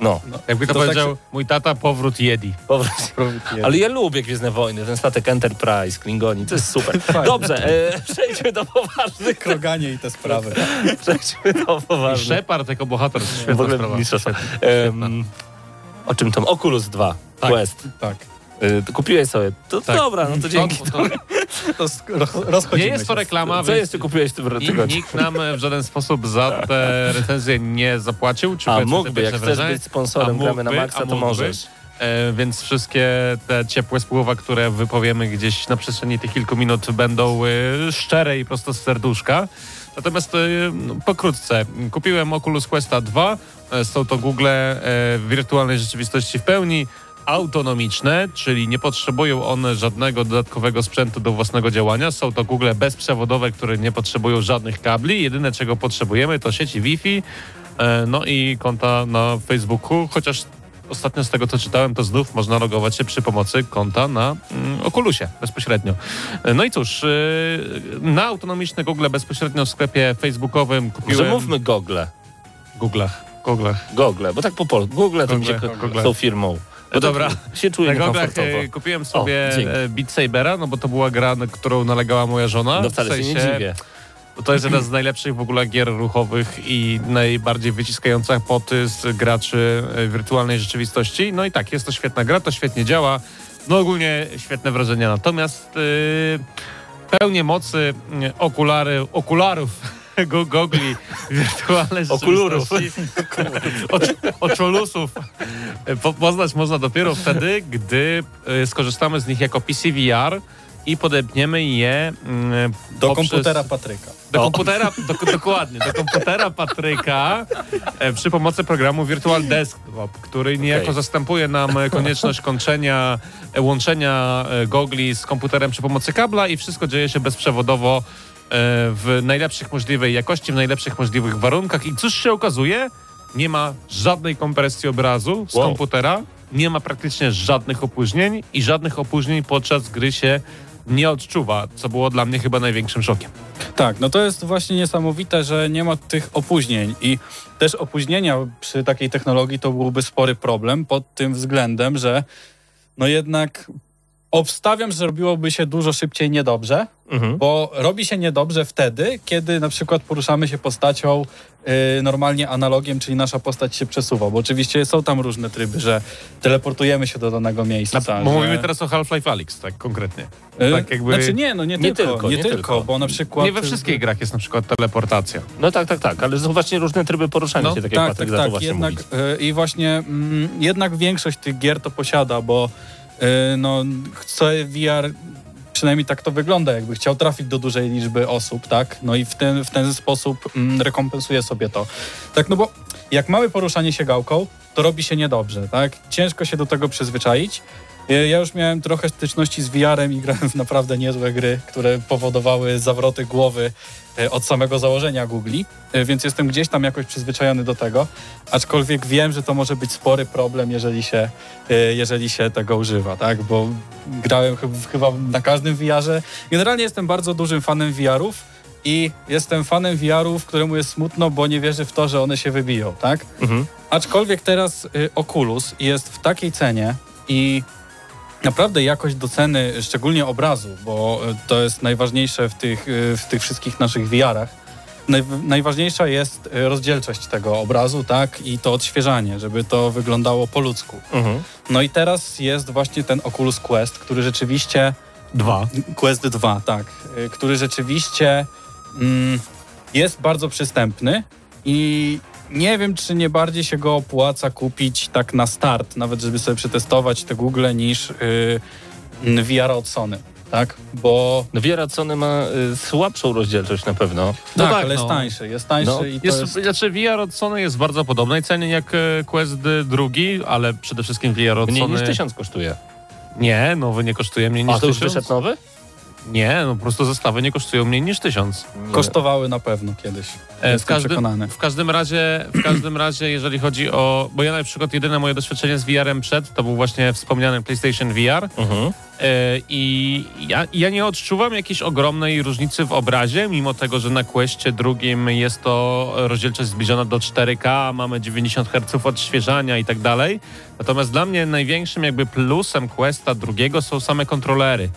S2: no,
S3: Jakby to,
S6: To tak
S3: powiedział mój tata, powrót Jedi.
S2: powrót.
S6: Powrót Jedi.
S2: Ale ja lubię Gwiezdne Wojny, ten statek Enterprise, Klingoni, to jest super. Dobrze, e, przejdźmy do poważnych,
S6: Kroganie i te sprawy.
S2: przejdźmy do
S3: I
S2: poważnych.
S3: Shepard jako bohater,
S2: W
S3: świetna
S2: ogóle
S3: sprawa.
S2: mistrzostwa. Em, o czym tam? Oculus 2,
S3: Tak.
S2: Quest.
S6: Tak.
S2: Y, kupiłeś sobie. To
S3: Tak.
S2: dobra, no to dzięki.
S3: To, to, nie jest to reklama,
S2: Co jeszcze kupiłeś w tym
S3: nikt,
S2: tygodniu?
S3: nikt nam w żaden sposób za te recenzje nie zapłacił. Czy
S2: A mógłby, jak chcesz być sponsorem
S3: A
S2: Gramy na
S3: mógłby,
S2: Maxa,
S3: a
S2: to
S3: mógłby.
S2: możesz.
S3: E, więc wszystkie te ciepłe słowa, które wypowiemy gdzieś na przestrzeni tych kilku minut będą e, szczere i prosto z serduszka. Natomiast e, no, pokrótce, kupiłem Oculus Questa 2, e, są to Google e, wirtualnej rzeczywistości w pełni, autonomiczne, czyli nie potrzebują one żadnego dodatkowego sprzętu do własnego działania. Są to Google bezprzewodowe, które nie potrzebują żadnych kabli. Jedyne czego potrzebujemy to sieci Wi-Fi, e, no i konta na Facebooku, chociaż ostatnio z tego co czytałem, to znów można logować się przy pomocy konta na mm, Oculusie bezpośrednio. E, No i cóż, e, na autonomiczne Google bezpośrednio w sklepie facebookowym kupiłem...
S2: Może mówmy Google.
S3: Google'ach. Google'ach.
S2: Google, bo tak po polsku. Google to
S3: Google, Google.
S2: z tą firmą. Bo
S3: Dobra.
S2: się czuję
S3: Na
S2: niekomfortowo.
S3: e, kupiłem sobie
S2: dzięki.
S3: e, Beat Sabera, no bo to była gra, na którą nalegała moja żona.
S2: No
S3: W
S2: wcale się nie
S3: sensie-
S2: dziwię.
S3: Bo to jest jedna z najlepszych w ogóle gier ruchowych i najbardziej wyciskających poty z graczy e, wirtualnej rzeczywistości. No i tak, jest to świetna gra, to świetnie działa. No ogólnie świetne wrażenia. Natomiast yy, pełnię mocy okulary, okularów go, gogli wirtualnej
S2: Okulurów.
S3: oczolusów po, poznać można dopiero wtedy, gdy e, skorzystamy z nich jako PCVR i podepniemy je mm,
S6: Do
S3: poprzez-
S6: komputera Patryka.
S3: do komputera, do, dokładnie, do komputera Patryka e, przy pomocy programu Virtual Desktop, który niejako
S2: Okej.
S3: zastępuje nam konieczność kończenia, e, łączenia e, gogli z komputerem przy pomocy kabla i wszystko dzieje się bezprzewodowo w najlepszych możliwej jakości, w najlepszych możliwych warunkach. I cóż się okazuje? Nie ma żadnej kompresji obrazu z
S2: Wow.
S3: komputera, nie ma praktycznie żadnych opóźnień i żadnych opóźnień podczas gry się nie odczuwa, co było dla mnie chyba największym szokiem.
S6: Tak, no to jest właśnie niesamowite, że nie ma tych opóźnień i też opóźnienia przy takiej technologii to byłby spory problem pod tym względem, że no jednak obstawiam, że robiłoby się dużo szybciej niedobrze,
S2: Mhm.
S6: bo robi się niedobrze wtedy, kiedy na przykład poruszamy się postacią y, normalnie analogiem, czyli nasza postać się przesuwa, bo oczywiście są tam różne tryby, że teleportujemy się do danego miejsca.
S3: Na, bo
S6: że...
S3: mówimy teraz o Half-Life Alyx, tak konkretnie.
S6: Y,
S3: tak jakby-
S6: Znaczy nie, no nie,
S2: Nie
S6: tylko,
S2: tylko,
S6: nie,
S2: nie
S6: tylko,
S2: tylko.
S6: bo na przykład...
S3: Nie we wszystkich grach jest na przykład teleportacja.
S2: No tak, tak, tak, ale są właśnie różne tryby poruszania
S3: No,
S2: się, tak jak
S6: tak,
S2: Patryk
S6: tak, tak.
S2: właśnie
S6: Jednak,
S2: mówić.
S6: y, I właśnie mm, jednak większość tych gier to posiada, bo no, chce VR, przynajmniej tak to wygląda, jakby chciał trafić do dużej liczby osób, tak? No i w ten, w ten sposób mm, rekompensuje sobie to. Tak, no bo jak mamy poruszanie się gałką, to robi się niedobrze, tak? Ciężko się do tego przyzwyczaić. Ja już miałem trochę styczności z VR-em i grałem w naprawdę niezłe gry, które powodowały zawroty głowy y, od samego założenia Googli, y, więc jestem gdzieś tam jakoś przyzwyczajony do tego, aczkolwiek wiem, że to może być spory problem, jeżeli się, y, jeżeli się tego używa, tak? Bo grałem chyb- chyba na każdym VR-ze. Generalnie jestem bardzo dużym fanem VR-ów i jestem fanem VR-ów, któremu jest smutno, bo nie wierzy w to, że one się wybiją, tak?
S2: Mhm.
S6: Aczkolwiek teraz y, Oculus jest w takiej cenie i naprawdę jakość do ceny, szczególnie obrazu, bo y, to jest najważniejsze w tych, y, w tych wszystkich naszych. Naj, najważniejsza jest y, rozdzielczość tego obrazu, tak, i to odświeżanie, żeby to wyglądało po ludzku.
S2: Mhm.
S6: No i teraz jest właśnie ten Oculus Quest, który rzeczywiście
S3: Dwa.
S6: Quest 2, tak. Który rzeczywiście mm, jest bardzo przystępny i nie wiem, czy nie bardziej się go opłaca kupić tak na start, nawet żeby sobie przetestować te Google, niż yy, VR od Sony, tak? Bo
S2: No Wiera Sony ma y, słabszą rozdzielczość na pewno.
S3: No
S6: tak,
S3: tak,
S6: ale jest
S3: no.
S6: tańszy, jest tańszy
S2: No,
S6: i to
S3: Jest,
S6: jest...
S3: Znaczy VR od Sony jest w bardzo podobnej cenie jak e, Quest drugi, ale przede wszystkim VR od
S2: Mniej
S3: Sony...
S2: niż tysiąc kosztuje.
S3: Nie, nowy nie kosztuje mniej niż
S2: A to już
S3: tysiąc.
S2: wyszedł nowy?
S3: Nie, no po prostu zestawy nie kosztują mniej niż tysiąc.
S6: Kosztowały na pewno kiedyś.
S3: E, w,
S6: Jestem
S3: każdym,
S6: przekonany.
S3: w każdym razie, w każdym razie, jeżeli chodzi o. Bo ja na przykład jedyne moje doświadczenie z VR-em przed to był właśnie wspomniany PlayStation VR.
S2: Mhm.
S3: E, I ja, ja nie odczuwam jakiejś ogromnej różnicy w obrazie, mimo tego, że na Questie drugim jest to rozdzielczość zbliżona do 4K, mamy 90 Hz odświeżania i tak dalej. Natomiast dla mnie największym jakby plusem Questa drugiego są same kontrolery.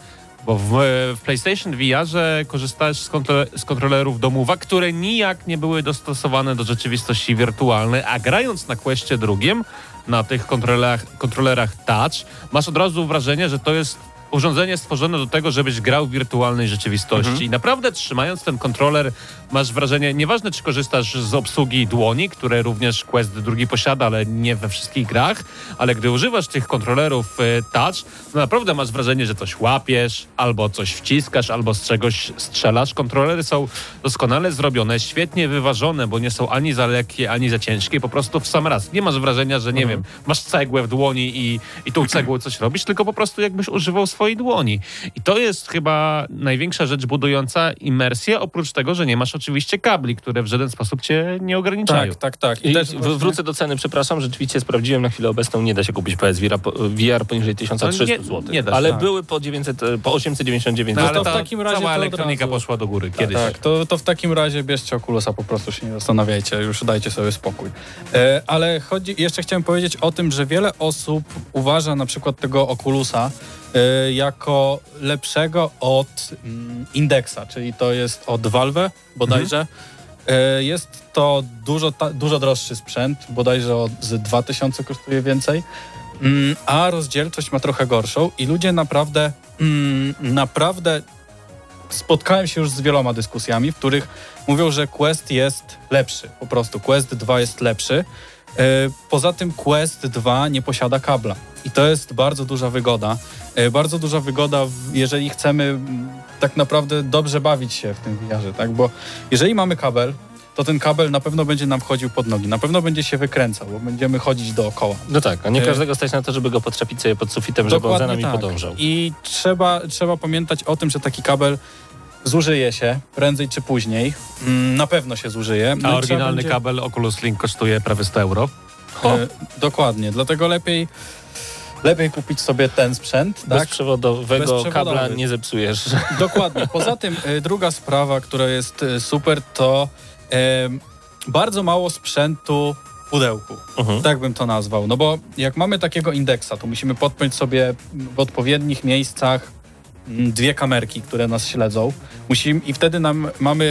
S3: Bo w, w PlayStation VR-ze korzystałeś z, kontro, z kontrolerów domowa, które nijak nie były dostosowane do rzeczywistości wirtualnej, a grając na Questie drugim, na tych kontrolerach, kontrolerach touch, masz od razu wrażenie, że to jest urządzenie stworzone do tego, żebyś grał w wirtualnej rzeczywistości. I naprawdę trzymając ten kontroler, masz wrażenie, nieważne czy korzystasz z obsługi dłoni, które również Quest drugi posiada, ale nie we wszystkich grach, ale gdy używasz tych kontrolerów e, touch, to naprawdę masz wrażenie, że coś łapiesz, albo coś wciskasz, albo z czegoś strzelasz. Kontrolery są doskonale zrobione, świetnie wyważone, bo nie są ani za lekkie, ani za ciężkie, po prostu w sam raz. Nie masz wrażenia, że nie wiem, masz cegłę w dłoni i, i tą cegłą coś robisz, tylko po prostu jakbyś używał swojej dłoni. I to jest chyba największa rzecz budująca imersję, oprócz tego, że nie masz oczywiście kabli, które w żaden sposób cię nie ograniczają.
S6: Tak, tak, tak.
S2: I
S6: też
S2: w-
S6: właśnie-
S2: wrócę do ceny, przepraszam, rzeczywiście sprawdziłem na chwilę obecną, nie da się kupić PSVR po- VR poniżej 1300
S3: No nie-
S2: zł.
S3: nie da się,
S2: ale
S6: tak.
S2: były po 900, e, po 899
S3: No, ale
S6: to w
S3: ta
S6: takim razie
S3: cała elektronika
S6: razu-
S3: poszła do góry kiedyś.
S6: Tak, to, to w takim razie bierzcie Oculusa, po prostu się nie zastanawiajcie, już dajcie sobie spokój. E, ale chodzi, jeszcze chciałem powiedzieć o tym, że wiele osób uważa na przykład tego Oculusa jako lepszego od mm, Indexa, czyli to jest od Valve bodajże. E, jest to dużo, dużo droższy sprzęt, bodajże od, z 2000 kosztuje więcej. Mm, a rozdzielczość ma trochę gorszą i ludzie naprawdę, mm, naprawdę spotkałem się już z wieloma dyskusjami, w których mówią, że Quest jest lepszy. Po prostu Quest 2 jest lepszy. E, Poza tym Quest 2 nie posiada kabla. I to jest bardzo duża wygoda. E, Bardzo duża wygoda, jeżeli chcemy tak naprawdę dobrze bawić się w tym VR-ze, tak? Bo jeżeli mamy kabel, to ten kabel na pewno będzie nam wchodził pod nogi, na pewno będzie się wykręcał, bo będziemy chodzić dookoła.
S2: No tak, a nie
S6: E,
S2: każdego stać na to, żeby go podczepić sobie pod sufitem, żeby on za nami
S6: tak.
S2: podążał.
S6: I trzeba, trzeba pamiętać o tym, że taki kabel zużyje się prędzej czy później. Mm, Na pewno się zużyje. No
S3: A
S6: i
S3: oryginalny
S6: będzie-
S3: kabel Oculus Link kosztuje prawie 100 euro.
S6: Dokładnie, dlatego lepiej, lepiej kupić sobie ten sprzęt. Tak?
S2: Bezprzewodowego kabla nie zepsujesz.
S6: Dokładnie. Poza tym e, druga sprawa, która jest e, super, to e, bardzo mało sprzętu w pudełku.
S2: Mhm.
S6: Tak bym to nazwał. No bo jak mamy takiego indeksa, to musimy podpiąć sobie w odpowiednich miejscach dwie kamerki, które nas śledzą. Musimy, I wtedy nam mamy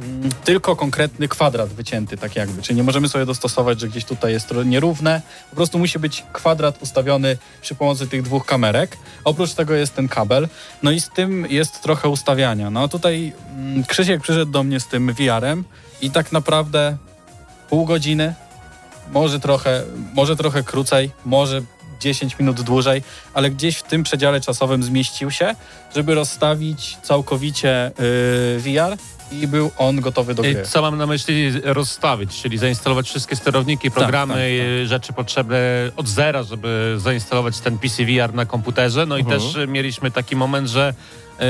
S6: mm, tylko konkretny kwadrat wycięty, tak jakby. Czyli nie możemy sobie dostosować, że gdzieś tutaj jest nierówne. Po prostu musi być kwadrat ustawiony przy pomocy tych dwóch kamerek. Oprócz tego jest ten kabel. No i z tym jest trochę ustawiania. No tutaj mm, Krzysiek przyszedł do mnie z tym VR-em i tak naprawdę pół godziny, może trochę, może trochę krócej, może 10 minut dłużej, ale gdzieś w tym przedziale czasowym zmieścił się, żeby rozstawić całkowicie yy, VR i był on gotowy do
S3: I
S6: gry.
S3: co mam na myśli rozstawić, czyli zainstalować wszystkie sterowniki, programy,
S6: tak,
S3: y, rzeczy potrzebne od zera, żeby zainstalować ten PC VR na komputerze. No
S2: Mhm.
S3: i też mieliśmy taki moment, że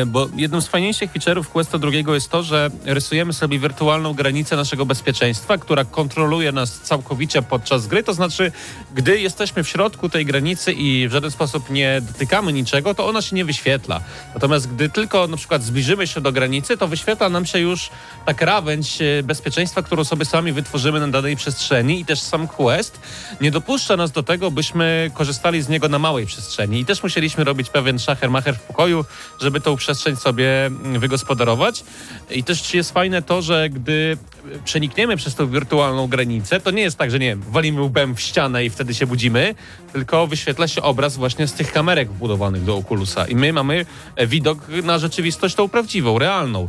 S3: bo jednym z fajniejszych feature'ów Questa drugiego jest to, że rysujemy sobie wirtualną granicę naszego bezpieczeństwa, która kontroluje nas całkowicie podczas gry. To znaczy, gdy jesteśmy w środku tej granicy i w żaden sposób nie dotykamy niczego, to ona się nie wyświetla. Natomiast gdy tylko na przykład zbliżymy się do granicy, to wyświetla nam się już ta krawędź e, bezpieczeństwa, którą sobie sami wytworzymy na danej przestrzeni i też sam Quest nie dopuszcza nas do tego, byśmy korzystali z niego na małej przestrzeni i też musieliśmy robić pewien szacher-macher w pokoju, żeby tą przestrzeń sobie wygospodarować. I też jest fajne to, że gdy przenikniemy przez tą wirtualną granicę, to nie jest tak, że nie wiem, walimy łbem w ścianę i wtedy się budzimy, tylko wyświetla się obraz właśnie z tych kamerek wbudowanych do Oculusa i my mamy widok na rzeczywistość tą prawdziwą, realną.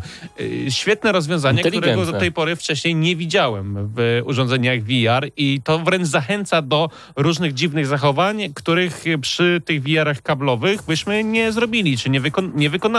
S3: Świetnie świetne rozwiązanie, którego do tej pory wcześniej nie widziałem w urządzeniach VR i to wręcz zachęca do różnych dziwnych zachowań, których przy tych VR-ach kablowych byśmy nie zrobili, czy nie, wyko- nie wykonali.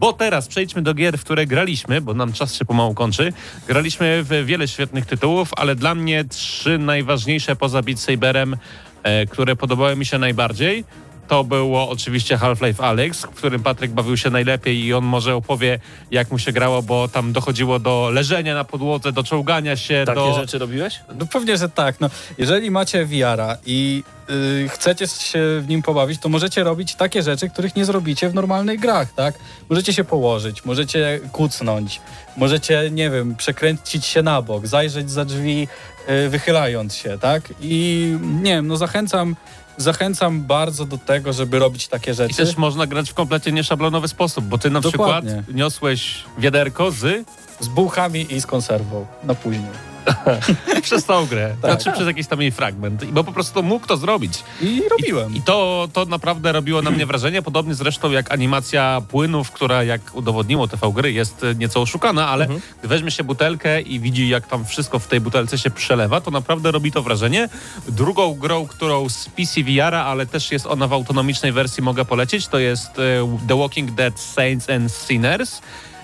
S3: Bo teraz przejdźmy do gier, w które graliśmy, bo nam czas się pomału kończy. Graliśmy w wiele świetnych tytułów, ale dla mnie trzy najważniejsze poza Beat Saberem, e, które podobały mi się najbardziej, to było oczywiście Half-Life Alyx, w którym Patryk bawił się najlepiej i on może opowie, jak mu się grało, bo tam dochodziło do leżenia na podłodze, do czołgania się,
S2: Takie
S3: do...
S2: rzeczy robiłeś?
S6: No pewnie, że tak. No, jeżeli macie VR-a i y, chcecie się w nim pobawić, to możecie robić takie rzeczy, których nie zrobicie w normalnych grach, tak? Możecie się położyć, możecie kucnąć, możecie, nie wiem, przekręcić się na bok, zajrzeć za drzwi, y, wychylając się, tak? I nie wiem, no zachęcam, zachęcam bardzo do tego, żeby robić takie
S3: I
S6: rzeczy.
S3: też można grać w kompletnie nieszablonowy sposób, bo ty na
S6: Dokładnie.
S3: przykład niosłeś wiaderko z
S6: Z bułkami i z konserwą na później.
S3: przez tą grę,
S6: Tak.
S3: znaczy przez jakiś tam jej fragment, I bo po prostu mógł to zrobić.
S6: I robiłem.
S3: I to, to naprawdę robiło na mnie wrażenie, podobnie zresztą jak animacja płynów, która jak udowodniło TV gry jest nieco oszukana, ale gdy weźmie się butelkę i widzi jak tam wszystko w tej butelce się przelewa, to naprawdę robi to wrażenie. Drugą grą, którą z PC VR-a, ale też jest ona w autonomicznej wersji, mogę polecić, to jest e, The Walking Dead Saints and Sinners.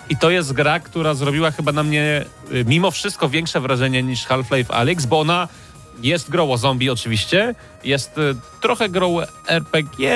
S3: I to jest gra, która zrobiła chyba na mnie y, mimo wszystko większe wrażenie niż Half-Life Alyx, bo ona jest grą o zombie oczywiście, jest y, trochę grą RPG,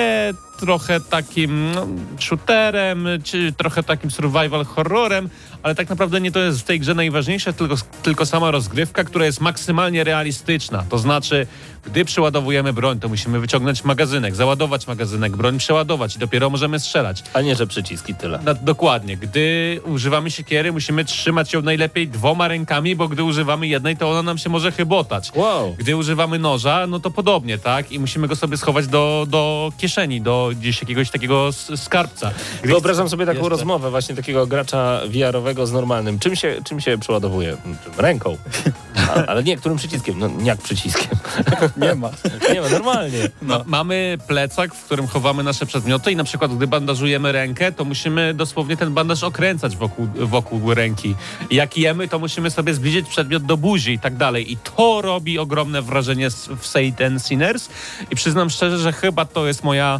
S3: trochę takim no, shooterem, czy trochę takim survival horrorem, ale tak naprawdę nie to jest w tej grze najważniejsze, tylko, tylko sama rozgrywka, która jest maksymalnie realistyczna. To znaczy, gdy przeładowujemy broń, to musimy wyciągnąć magazynek, załadować magazynek, broń przeładować i dopiero możemy strzelać.
S2: A nie, że przyciski tyle.
S3: Na, dokładnie. Gdy używamy siekiery, musimy trzymać ją najlepiej dwoma rękami, bo gdy używamy jednej, to ona nam się może chybotać.
S2: Wow.
S3: Gdy używamy noża, no to podobnie, tak? I musimy go sobie schować do, do kieszeni, do gdzieś jakiegoś takiego skarbca. Gdy
S2: Wyobrażam sobie taką
S3: Jeszcze.
S2: rozmowę właśnie takiego gracza VR-owego z normalnym. Czym się, czym się przeładowuje? Ręką. A, ale nie, którym przyciskiem? No jak przyciskiem?
S6: Nie ma.
S2: Nie ma, normalnie.
S3: Ma, mamy plecak, w którym chowamy nasze przedmioty i na przykład gdy bandażujemy rękę, to musimy dosłownie ten bandaż okręcać wokół, wokół ręki. Jak jemy, to musimy sobie zbliżyć przedmiot do buzi i tak dalej. I to robi ogromne wrażenie w Satan Sinners i przyznam szczerze, że chyba to jest moja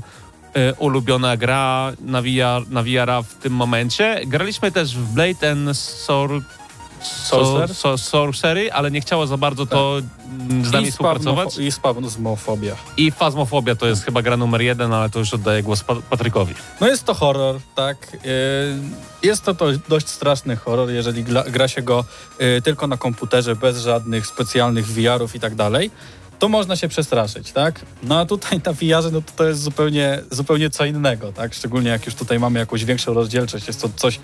S3: e, ulubiona gra na VR, na VR w tym momencie. Graliśmy też w Blade and Sor...
S6: Sorcerer?
S3: So, so, sorcery, ale nie chciało za bardzo to mm, z nami
S6: I
S3: współpracować.
S6: I spazmofobia.
S3: I Fazmofobia to jest chyba gra numer jeden, ale to już oddaję głos Pa- Patrykowi.
S6: No jest to horror, tak. Yy, Jest to, to dość straszny horror, jeżeli gra, się go yy, tylko na komputerze, bez żadnych specjalnych VR-ów i tak dalej. To można się przestraszyć, tak? No a tutaj na VR-ze no to, to jest zupełnie, zupełnie co innego, tak? Szczególnie jak już tutaj mamy jakąś większą rozdzielczość, jest to coś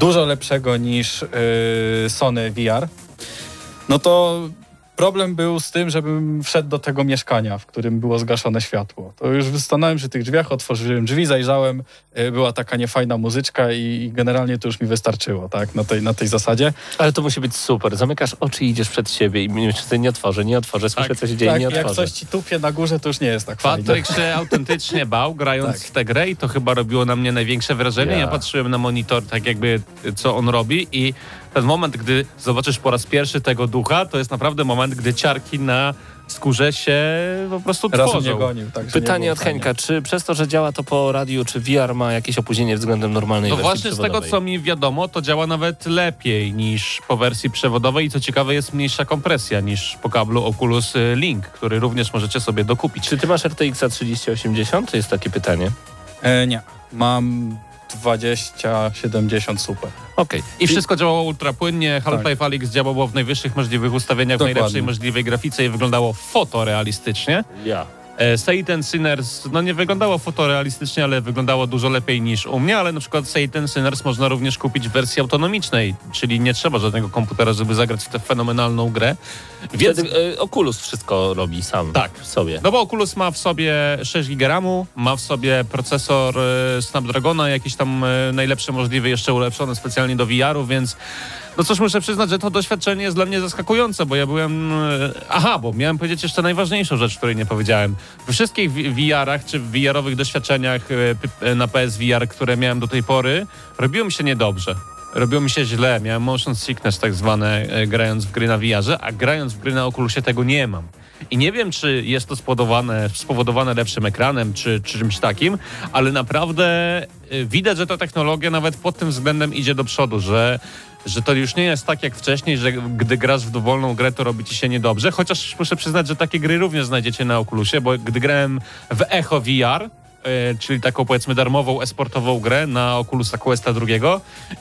S6: dużo lepszego niż yy, Sony VR. No to problem był z tym, żebym wszedł do tego mieszkania, w którym było zgaszone światło. To już stanąłem przy tych drzwiach, otworzyłem drzwi, zajrzałem, y, była taka niefajna muzyczka i, generalnie to już mi wystarczyło, tak, na tej, na tej zasadzie.
S2: Ale to musi być super. Zamykasz oczy i idziesz przed siebie i myślisz, że nie otworzę, nie otworzę, słyszę,
S3: Tak,
S2: co się dzieje,
S6: tak,
S2: nie
S6: jak
S2: otworzę.
S6: coś ci tupie na górze, to już nie jest tak fajnie.
S3: Patryk się autentycznie bał, grając
S6: Tak.
S3: w tę grę i to chyba robiło na mnie największe wrażenie.
S2: Ja.
S3: Ja patrzyłem na monitor, tak jakby co on robi i ten moment, gdy zobaczysz po raz pierwszy tego ducha, to jest naprawdę moment, gdy ciarki na skórze się po prostu
S6: Raz
S3: tworzą.
S6: mnie gonił, tak, nie
S2: Pytanie
S6: było
S2: od. Henka, czy przez to, że działa to po radiu, czy VR ma jakieś opóźnienie względem normalnej
S3: No
S2: wersji
S3: właśnie z tego, co mi wiadomo, to działa nawet lepiej niż po wersji przewodowej i co ciekawe jest mniejsza kompresja niż po kablu Oculus y, Link, który również możecie sobie dokupić.
S2: Czy ty masz RTX 3080? To jest takie pytanie.
S6: E, nie, mam 2070 super.
S2: Okej.
S3: I wszystko działało ultra płynnie. Half-Life Alyx działało w najwyższych możliwych ustawieniach,
S6: Dokładnie.
S3: w najlepszej możliwej grafice i wyglądało fotorealistycznie.
S2: Ja.
S3: E, Satan Sinners, no nie wyglądało fotorealistycznie, ale wyglądało dużo lepiej niż u mnie, ale na przykład Satan Sinners można również kupić w wersji autonomicznej, czyli nie trzeba żadnego komputera, żeby zagrać w tę fenomenalną grę. Więc
S2: Wtedy Oculus wszystko robi sam.
S3: Tak.
S2: Sobie.
S3: No bo Oculus ma w sobie 6 GB RAMu, ma w sobie procesor e, Snapdragona, jakiś tam e, najlepszy możliwy, jeszcze ulepszony specjalnie do VR-u, więc no cóż, muszę przyznać, że to doświadczenie jest dla mnie zaskakujące, bo ja byłem... e, Aha, bo miałem powiedzieć jeszcze najważniejszą rzecz, której nie powiedziałem. We wszystkich VR-ach czy VR-owych doświadczeniach e, e, na PSVR, które miałem do tej pory, robiło mi się niedobrze. robiło mi się źle. Miałem motion sickness tak zwane, grając w gry na VR-ze, a grając w gry na Oculusie tego nie mam. I nie wiem, czy jest to spowodowane, spowodowane lepszym ekranem, czy, czy czymś takim, ale naprawdę widać, że ta technologia nawet pod tym względem idzie do przodu, że że to już nie jest tak jak wcześniej, że gdy grasz w dowolną grę, to robi ci się niedobrze. Chociaż muszę przyznać, że takie gry również znajdziecie na Oculusie, bo gdy grałem w Echo VR, czyli taką powiedzmy darmową esportową grę na Oculusa Questa II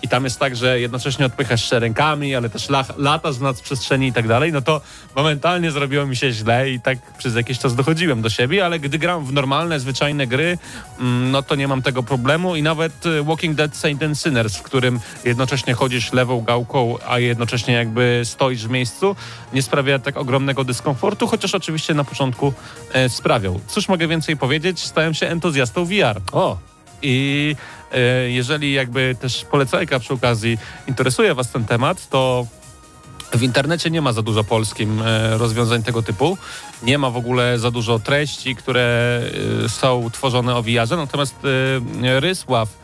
S3: i tam jest tak, że jednocześnie odpychasz się rękami, ale też lach, latasz w nadprzestrzeni i tak dalej, no to momentalnie zrobiło mi się źle i tak przez jakiś czas dochodziłem do siebie, ale gdy gram w normalne, zwyczajne gry, mm, no to nie mam tego problemu i nawet e, Walking Dead Saint and Sinners, w którym jednocześnie chodzisz lewą gałką, a jednocześnie jakby stoisz w miejscu, nie sprawia tak ogromnego dyskomfortu, chociaż oczywiście na początku e, sprawiał. Cóż mogę więcej powiedzieć? Stałem się entuzjastą VR.
S2: O,
S3: I e, jeżeli jakby też polecajka przy okazji interesuje Was ten temat, to w internecie nie ma za dużo polskim e, rozwiązań tego typu. Nie ma w ogóle za dużo treści, które e, są tworzone o VR-ze. Natomiast e, Rysław,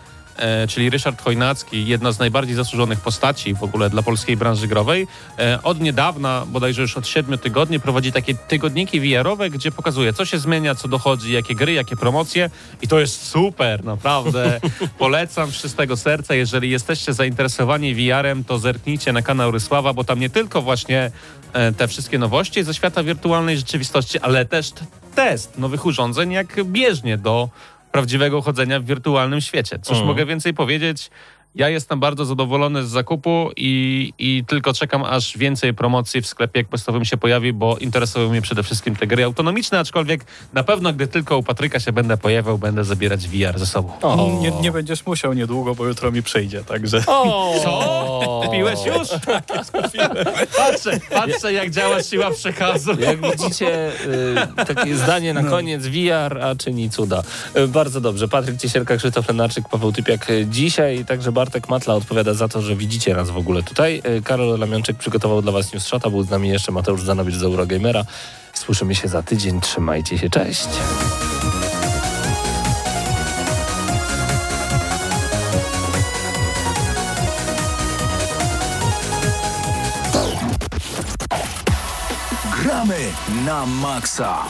S3: czyli Ryszard Chojnacki, jedna z najbardziej zasłużonych postaci w ogóle dla polskiej branży growej, e, od niedawna, bodajże już od siedmiu tygodni, prowadzi takie tygodniki VR-owe, gdzie pokazuje, co się zmienia, co dochodzi, jakie gry, jakie promocje. I to jest super, naprawdę. Polecam z czystego serca. Jeżeli jesteście zainteresowani VR-em, to zerknijcie na kanał Rysława, bo tam nie tylko właśnie e, te wszystkie nowości ze świata wirtualnej rzeczywistości, ale też test nowych urządzeń, jak bieżnie do prawdziwego chodzenia w wirtualnym świecie. Cóż
S2: Mhm.
S3: mogę więcej powiedzieć? Ja jestem bardzo zadowolony z zakupu i, i tylko czekam, aż więcej promocji w sklepie questowym się pojawi, bo interesują mnie przede wszystkim te gry autonomiczne, aczkolwiek na pewno, gdy tylko u Patryka się będę pojawiał, będę zabierać VR ze sobą.
S2: o.
S6: Nie, nie będziesz musiał niedługo, bo jutro mi przyjdzie, także...
S2: O!
S3: Co? Piłeś już? patrzę, patrzę jak działa siła przekazu.
S2: Jak widzicie, y, takie zdanie na koniec, VR, a czyni cuda. Y, bardzo dobrze. Patryk Ciesierka, Krzysztof Lenarczyk, Paweł Typiak y, dzisiaj, także Bartek Matla odpowiada za to, że widzicie nas w ogóle tutaj. Y, Karol Lamionczek przygotował dla was News Shota, był z nami jeszcze Mateusz Zanowicz z Eurogamera. Słyszymy się za tydzień, trzymajcie się, cześć.
S1: Gramy na maksa.